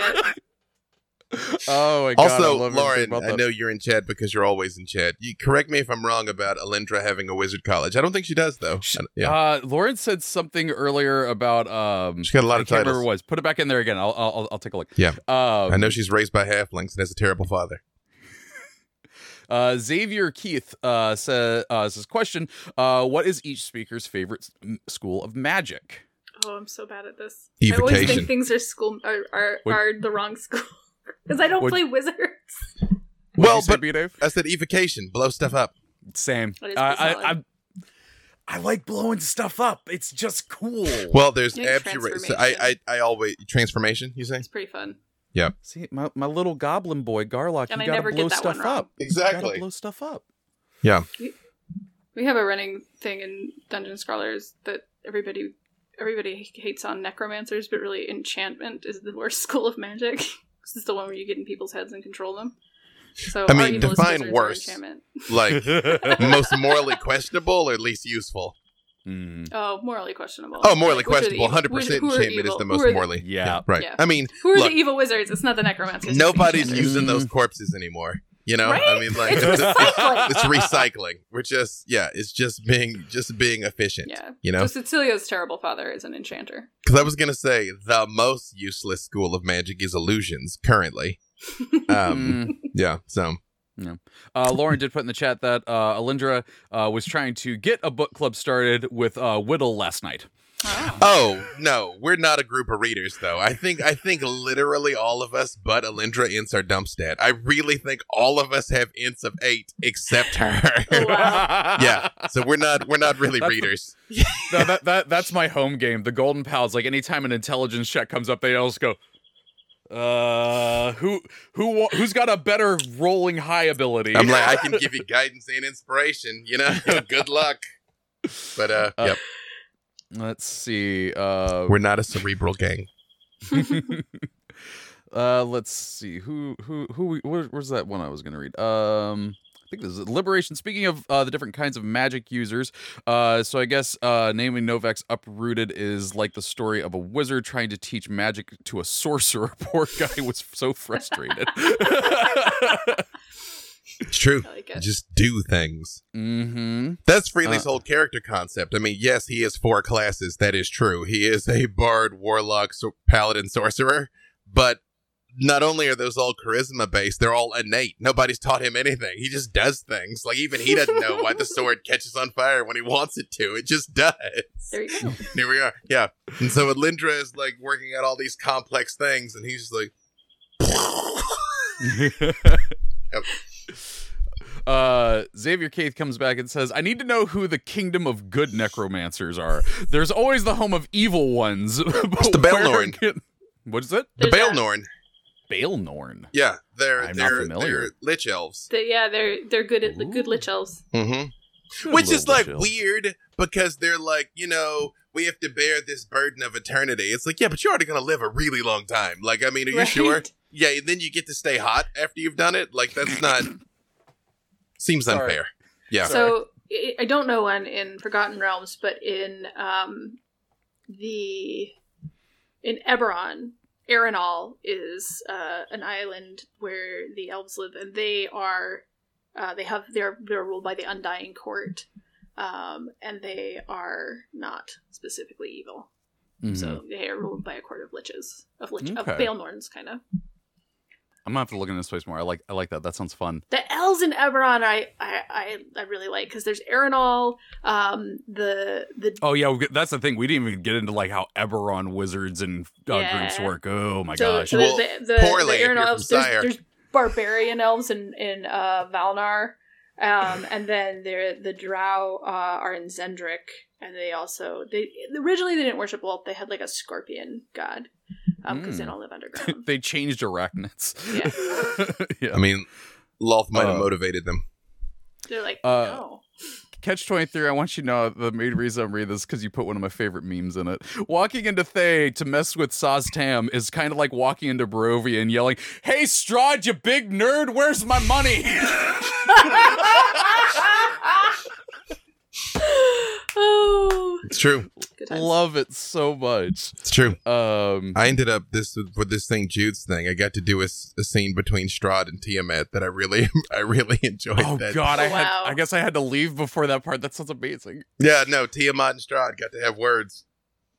Oh my god! I also love Lauren, I know you're in chat because you're always in chat. You correct me if I'm wrong about Alindra having a wizard college. I don't think she does though. Sh- I- yeah, Uh, Lauren said something earlier about um. she's got a lot I of can't remember titles. it was. Put it back in there again. I'll I'll, I'll take a look. Yeah. Um, I know she's raised by halflings and has a terrible father. *laughs* Uh, Xavier Keith uh, says, uh, says question: uh, What is each speaker's favorite s- m- school of magic? Oh, I'm so bad at this. I always think things are school are are, are the wrong *laughs* school because I don't What- play wizards. *laughs* Well, but- I said evocation, blow stuff up. same. That is Uh, pretty I, solid. I I like blowing stuff up. It's just cool. Well, there's Yeah, abjuration. So I, I I always transformation. You say It's pretty fun. Yeah. See my, my little goblin boy Garlock. And you I gotta never get blow that stuff one wrong. up. You gotta exactly. blow stuff up. Yeah. We have a running thing in Dungeon Scrawlers that everybody everybody hates on necromancers, but really enchantment is the worst *laughs* school of magic. 'Cause it's the one where you get in people's heads and control them. So I mean, evilest define wizards worse. Like *laughs* most morally questionable or least useful. Mm, Oh, morally questionable. Oh, morally Like, which are the questionable. Hundred percent who enchantment is the most are the- morally. Yeah. right. Yeah. I mean, Who are Look. the evil wizards? It's not the necromancers. nobody's *laughs* using those corpses anymore. You know, Right? I mean, like It's it's, recycling. it's recycling. We're just yeah, it's just being just being efficient. Yeah. You know, So Cecilia's terrible father is an enchanter. because I was gonna say the most useless school of magic is illusions currently. *laughs* Um, mm. yeah. So Uh, Lauren did put in the chat that uh, Alindra uh, was trying to get a book club started with uh, Whittle last night. Oh. Oh no, we're not a group of readers though. I think I think literally all of us but Alindra ints are dumpstat. I really think all of us have ints of eight except her. *laughs* Wow. yeah. So we're not we're not really That's the- readers. *laughs* that, that, that that's my home game. The Golden Pals. Like anytime an intelligence check comes up, they always go, "Uh, who who who's got a better rolling high ability?" I'm like I can *laughs* give you guidance and inspiration, you know. Good luck. But uh, Uh, yep, Let's see. Uh, we're not a cerebral gang. *laughs* uh, let's see. Who who who? Where, where's that one I was gonna read? Um. I think this is Liberation. Speaking of uh, the different kinds of magic users, uh, so I guess uh, Naomi Novik's Uprooted is like the story of a wizard trying to teach magic to a sorcerer. *laughs* Poor guy was so frustrated. *laughs* It's true. Like it. Just do things. mm-hmm. That's Freely's Uh, whole character concept. I mean, yes, he has four classes. That is true. He is a bard, warlock, so- paladin, sorcerer. But not only are those all charisma based, they're all innate. Nobody's taught him anything. He just does things. Like even he doesn't know why the sword *laughs* catches on fire when he wants it to. It just does. There you go. *laughs* Here we are. Yeah. And so Lindra is like working out all these complex things, and he's just like. *laughs* *laughs* Uh, Xavier Keith comes back and says, "I need to know who the kingdom of good necromancers are. There's always the home of evil ones. *laughs* It's the Baelnorn. What is it? The There's that. Baelnorn. Baelnorn. Yeah, they're I'm not they're familiar. they're lich elves. The- yeah, they're they're good at Ooh. good lich elves. Mm-hmm. Which is like chill. weird because they're like, you know, we have to bear this burden of eternity. It's like, yeah, but you're already gonna live a really long time. Like, I mean, are you Right? sure? Yeah, and then you get to stay hot after you've done it. Like, that's not *coughs* seems Sorry. unfair. Yeah. So I I don't know one in Forgotten Realms, but in um, the in Eberron, Aerenal is uh, an island where the elves live, and they are uh, they have they're they're ruled by the Undying Court, um, and they are not specifically evil. Mhm. So they are ruled by a court of liches of lich of Okay. Baelnorns, kind of. I'm gonna have to look into this place more. I like I like that. That sounds fun. The elves in Eberron, I I I, I really like because there's Aerenal, um, the the Oh yeah, that's the thing. We didn't even get into like how Eberron wizards and uh, Yeah. groups work. Oh my so, gosh. so Well, the, the, the, poorly the if Aerenal you're from elves. There's, there's barbarian elves in in uh, Valenar, um, and then there the Drow uh, are in Xen'drik, and they also they originally they didn't worship wolf. They had like a scorpion god because they Mm. don't live *laughs* underground. they changed arachnids. *laughs* Yeah. I mean, Lolth might have Uh, motivated them. They're like Uh, no. Catch 23, I want you to know the main reason I'm reading this because you put one of my favorite memes in it. Walking into Thay to mess with Szass Tam is kind of like walking into Barovia and yelling, Hey, Strahd, you big nerd, where's my money? *laughs* oh, It's true. good. Love it so much. It's true. Um, I ended up this with this St. Jude's thing. I got to do a scene between Strahd and Tiamat that I really, *laughs* I really enjoyed. oh, that. God, I, Oh, had. I guess I had to leave before that part. That sounds amazing. Yeah, no, Tiamat and Strahd got to have words.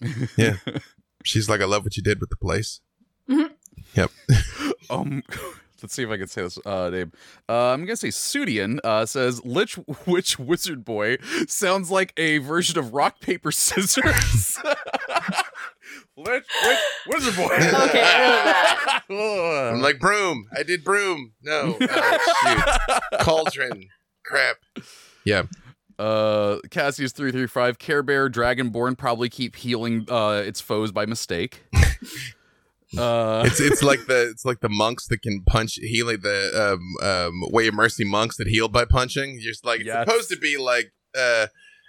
*laughs* Yeah. She's like, I love what you did with the place. Yep. *laughs* Um, let's see if I can say this uh, name. Uh, I'm gonna say Sudian uh, says Lich Witch Wizard Boy sounds like a version of rock paper *laughs* scissors. *laughs* Lich Witch Wizard Boy. Okay, I know *laughs* I'm like, broom. I did broom. No. Oh, shoot. Cauldron. Crap. Yeah. Uh, Cassius three three five Care Bear Dragonborn probably keep healing uh its foes by mistake. Uh, It's it's like the it's like the monks that can punch healing the um um way of mercy monks that heal by punching. You're just like it's Yes. supposed to be like uh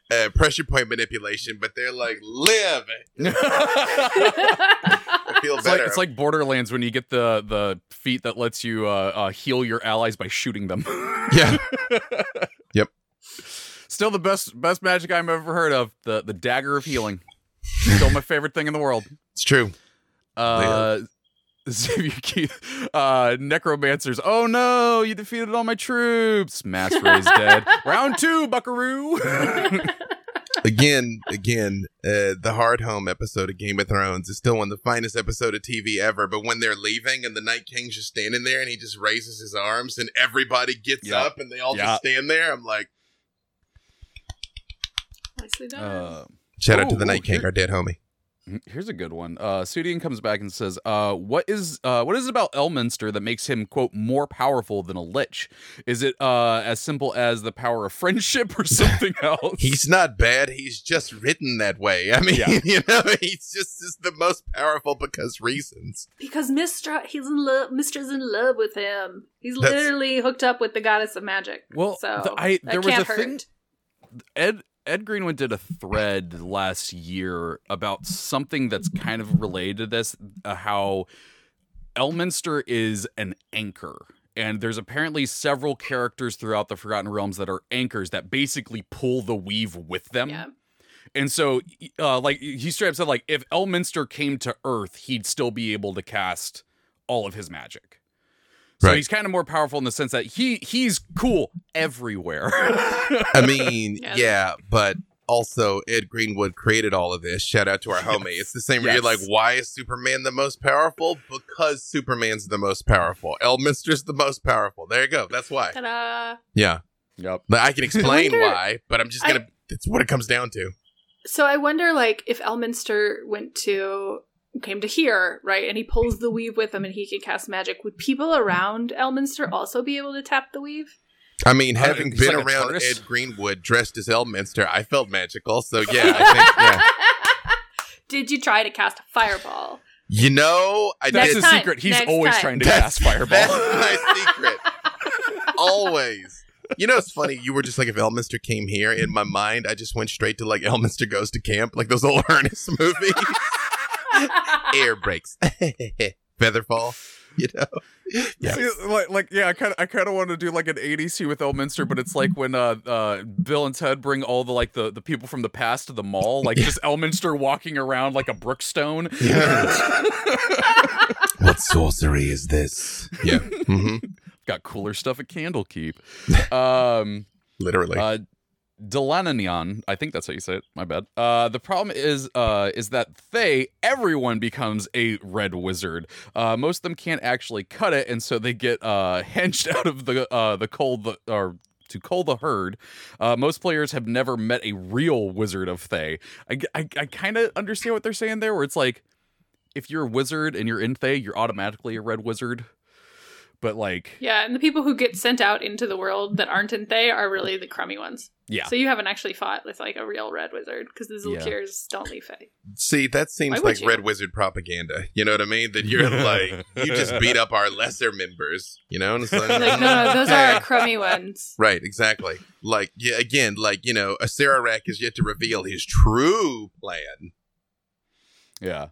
uh, pressure point manipulation, but they're like live. *laughs* I feel It's better. like it's like Borderlands when you get the the feat that lets you uh, uh, heal your allies by shooting them. *laughs* yeah, *laughs* yep. Still the best best magic I've ever heard of. The the dagger of healing. Still my favorite thing in the world. it's true. Uh *laughs* Xavier Keith, uh, necromancers. Oh no, you defeated all my troops. Mass raised dead. *laughs* Round two, Buckaroo. *laughs* Again, again, uh, the Hard Home episode of Game of Thrones is still one of the finest episode of TV ever. But when they're leaving and the Night King's just standing there and he just raises his arms and everybody gets Yeah. up and they all Yeah. just stand there, I'm like, Nicely done. uh, shout out to the Night King, here- our dead homie. Here's a good one. Uh, Sudian comes back and says, uh, "What is uh, what is it about Elminster that makes him quote more powerful than a lich? Is it uh, as simple as the power of friendship or *laughs* something else?" He's not bad. He's just written that way. I mean, Yeah. *laughs* you know, he's just is the most powerful because reasons. because Mystra, he's in love. Mystra's in love with him. He's That's- literally hooked up with the goddess of magic. Well, so the- I- that there was can't a hurt. thing- Ed Ed Greenwood did a thread last year about something that's kind of related to this, uh, how Elminster is an anchor. And there's apparently several characters throughout the Forgotten Realms that are anchors that basically pull the weave with them. Yeah. And so, uh, like he straight up said, like if Elminster came to Earth, he'd still be able to cast all of his magic. So Right. he's kind of more powerful in the sense that he he's cool everywhere. *laughs* I mean, Yeah. yeah, but also Ed Greenwood created all of this. Shout out to our homie. It's the same. where You're like, why is Superman the most powerful? Because Superman's the most powerful. Elminster's the most powerful. There you go. That's why. Ta-da! Yeah, yep. but I can explain wonder- why. But I'm just gonna. It's what it comes down to. So I wonder, like, if Elminster went to came to here, right, and he pulls the weave with him, and he can cast magic. Would people around Elminster also be able to tap the weave? I mean, Uh, having he's been like around Ed Greenwood dressed as Elminster, I felt magical. So yeah, I think yeah. *laughs* *laughs* Did you try to cast a fireball? You know, I That's Next his did. time. secret. He's Next always time. trying to That's- cast fireball. That's my secret. *laughs* Always. You know, it's funny. You were just like, if Elminster came here, in my mind, I just went straight to like Elminster goes to camp, like those old Ernest movies. *laughs* Air breaks, *laughs* featherfall. You know, yeah. See, like, like, yeah, I kind of, I kind of want to do like an '80s with Elminster, but it's like when uh, uh, Bill and Ted bring all the like the, the people from the past to the mall, like just Elminster walking around like a Brookstone. *laughs* what sorcery is this? Yeah, mm-hmm. Got cooler stuff at Candlekeep. Um, literally. uh, Delananion, I think that's how you say it. My bad. Uh, the problem is, uh, is that they everyone becomes a red wizard. Uh, most of them can't actually cut it, and so they get uh *laughs* hinged out of the uh the cold the, or to cull the herd. Uh, most players have never met a real wizard of Thay. I, I, I kind of understand what they're saying there, where it's like, if you're a wizard and you're in Thay, you're automatically a red wizard. But like, Yeah, and the people who get sent out into the world that aren't in Thay are really the crummy ones. yeah, So you haven't actually fought with like a real red wizard because the Yeah. Zulkirs don't leave Thay. See, that seems Why like you? Red Wizard propaganda. You know what I mean? That you're *laughs* like, you just beat up our lesser members. You know? And it's like, *laughs* Like, no, no, *laughs* those are okay. our crummy ones. Right, exactly. Like, yeah, again, like, you know, Acererak is yet to reveal his true plan. yeah.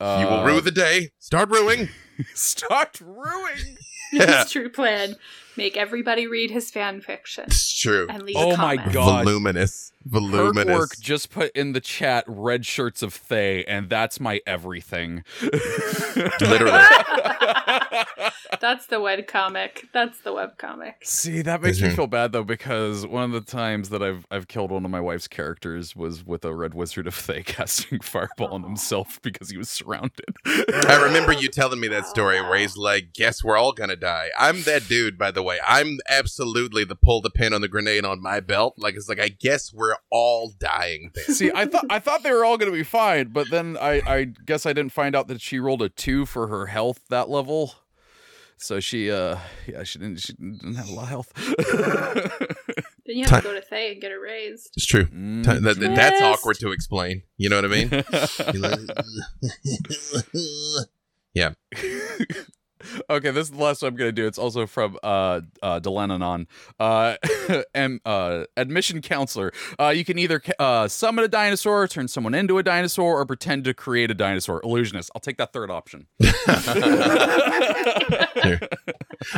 you will Uh, rue the day. Start ruing. Start ruining. *laughs* Yeah. His true plan: make everybody read his fan fiction It's true. and leave Oh a my. God. Voluminous. Voluminous. Hertwork just put in the chat red shirts of Thay, and that's my everything. *laughs* Literally. *laughs* *laughs* That's the web comic. That's the web comic. See, that makes me Mhm. feel bad though, because one of the times that I've I've killed one of my wife's characters was with a red wizard of Thay *laughs* casting fireball on himself because he was surrounded. I remember you telling me that story where he's like, guess we're all gonna die. I'm that dude, by the way. I'm absolutely the pull the pin on the grenade on my belt. Like it's like I guess we're all dying there. See, I thought I thought they were all going to be fine, but then I I guess I didn't find out that she rolled a two for her health that level. So she, uh, yeah, she didn't. She didn't have a lot of health. *laughs* Then you have to go to Thay and get her raised. It's true. Mm. T- that- that- that's awkward to explain. You know what I mean? *laughs* *laughs* yeah. Okay, this is the last one I'm gonna do. It's also from uh uh Delananon. Uh *laughs* and uh admission counselor. Uh you can either ca- uh summon a dinosaur, turn someone into a dinosaur, or pretend to create a dinosaur. Illusionist. I'll take that third option. *laughs*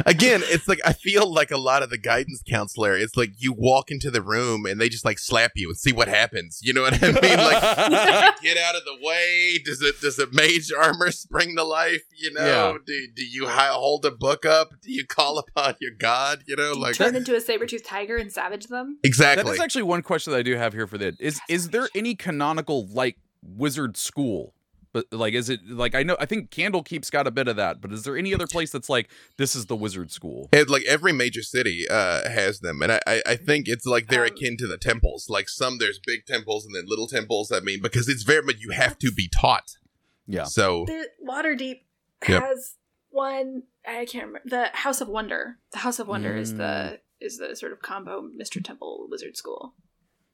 Again, it's like I feel like a lot of the guidance counselor. It's like you walk into the room and they just like slap you and see what happens. You know what I mean? Like *laughs* get out of the way. Does it does it mage armor spring to life? You know? Yeah. Do do you hold a book up? Do you call upon your god? You know, like Turn into a saber-toothed tiger and savage them. Exactly. That is actually one question that I do have here for that. Is is there any canonical like wizard school? But like is it like I know I think Candlekeep's got a bit of that, but is there any other place that's like this is the wizard school? And like every major city uh, has them, and I, I, I think it's like they're Um, akin to the temples. Like some there's big temples and then little temples. I mean, because it's very much you have to be taught. Yeah. So The Waterdeep Yep. has one. I can't remember the House of Wonder. The House of Wonder is Mm. the is the sort of combo Mr. Temple Wizard School.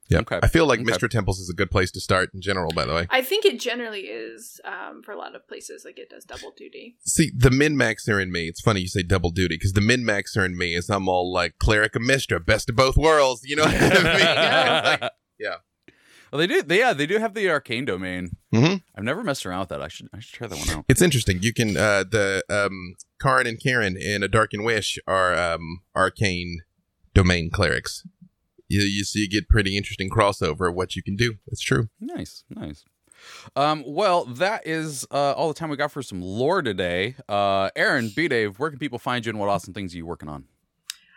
yeah, Okay. I feel like Okay. Mr. Temples is a good place to start in general. By the way, I think it generally is um, for a lot of places. Like it does double duty. see the min maxer in me. It's funny you say double duty because the min maxer in me is I'm all like cleric of Mystra, best of both worlds. You know what I mean? *laughs* Like, yeah. Well, they do. They, yeah, they do have the arcane domain. Mhm. I've never messed around with that. I should. I should try that one out. It's interesting. You can uh the um Karin and Karen in A Dark and Wish are um arcane domain clerics. You you see you get pretty interesting crossover of what you can do. It's true. Nice, nice. Um, well, that is uh, all the time we got for some lore today. Uh, Erin, B Dave, where can people find you and what awesome things are you working on?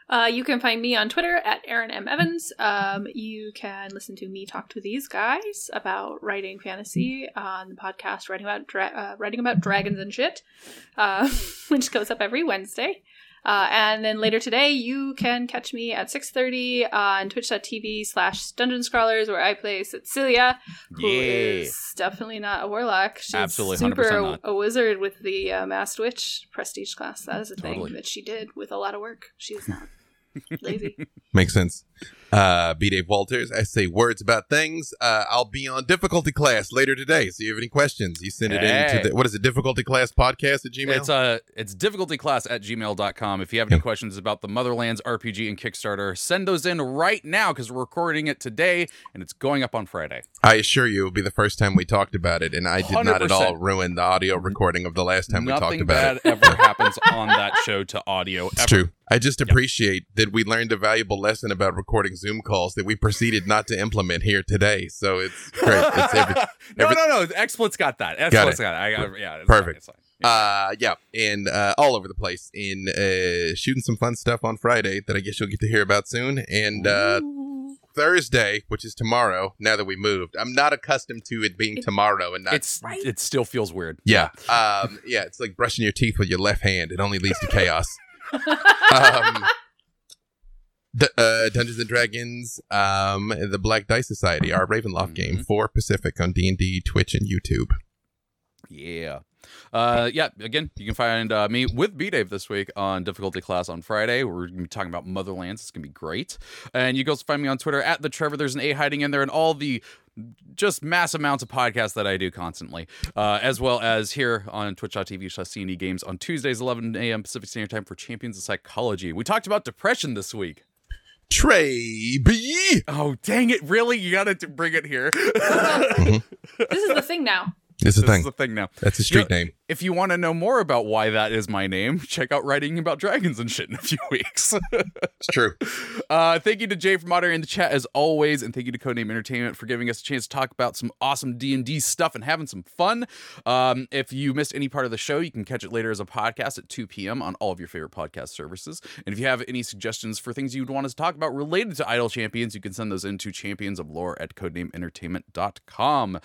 Uh, you can find me on Twitter at Erin M Evans. Um, you can listen to me talk to these guys about writing fantasy on the podcast, writing about dra- uh, writing about dragons and shit, uh, *laughs* which goes up every Wednesday. Uh, and then later today, you can catch me at 6.30 on twitch.tv slash dungeon scrawlers, where I play Cecilia, who is Yeah. definitely not a warlock. She's Absolutely, super 100% a, not. a wizard with the uh, Masked Witch prestige class. That is a Totally. thing that she did with a lot of work. She's not *laughs* lazy. Makes sense. Uh, B. Dave Walters. I say words about things. Uh, I'll be on difficulty class later today. So, you have any questions? You send it in to the what is it? Difficulty class podcast at Gmail. It's uh it's difficultyclass at gmail.com. If you have any questions about the Motherlands RPG and Kickstarter, send those in right now because we're recording it today and it's going up on Friday. I assure you, it will be the first time we talked about it, and I did not at all ruin the audio recording of the last time we talked Nothing about bad it. ever *laughs* happens on that show to audio. It's ever. true. I just appreciate that we learned a valuable lesson about recording Zoom calls that we proceeded not to implement here today. So it's *laughs* great. It's every, no, every- no, no. XSplit's got that. XSplit's Got it. got it. I got, yeah, it's Perfect. Fine, it's fine. Yeah. uh, yeah, and uh, all over the place in uh, shooting some fun stuff on Friday that I guess you'll get to hear about soon. And uh, Thursday, which is tomorrow, now that we moved. I'm not accustomed to it being It- tomorrow and not. It's Right? it still feels weird. yeah. Um, yeah, it's like brushing your teeth with your left hand. It only leads to *laughs* chaos. *laughs* um, D- uh, Dungeons and Dragons, um, the Black Dice Society, our Ravenloft game, Mhm. for Pacific on D and D, Twitch, and YouTube. Yeah. Uh, yeah, again, you can find uh, me with B Dave this week on Difficulty Class on Friday. We're going to be talking about Motherlands. It's going to be great. And you can also find me on Twitter at the Trevor. There's an A hiding in there and all the just mass amounts of podcasts that I do constantly, uh, as well as here on twitch.tv slash Games on Tuesdays, 11 a.m. Pacific Standard Time for Champions of Psychology. We talked about depression this week. Trey B. Oh, dang it. Really? You got to bring it here. *laughs* this is the thing now. Is the this thing. is the thing now. That's a street name. If you want to know more about why that is my name, check out writing about dragons and shit in a few *laughs* weeks. It's true. *laughs* uh, thank you to Jay for moderating the chat as always, and thank you to Codename Entertainment for giving us a chance to talk about some awesome D and D stuff and having some fun. Um, if you missed any part of the show, you can catch it later as a podcast at 2 p.m. on all of your favorite podcast services. And if you have any suggestions for things you'd want us to talk about related to Idle Champions, you can send those into champions of lore at codenameentertainment.com.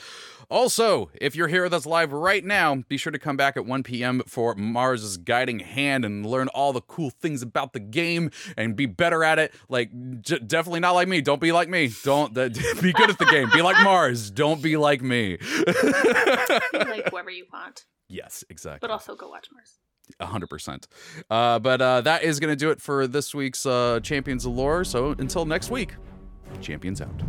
Also, if you're here with us live right now, be sure to come back at 1 p.m. for Mars's guiding hand and learn all the cool things about the game and be better at it. Like, j- definitely not like me. Don't be like me. Don't *laughs* be good at the game. Be like Mars. Don't be like me. Be like *laughs* whoever you want, yes, exactly. but also go watch Mars. hundred percent. Uh, but uh, that is going to do it for this week's uh, Champions of Lore. So until next week, champions out.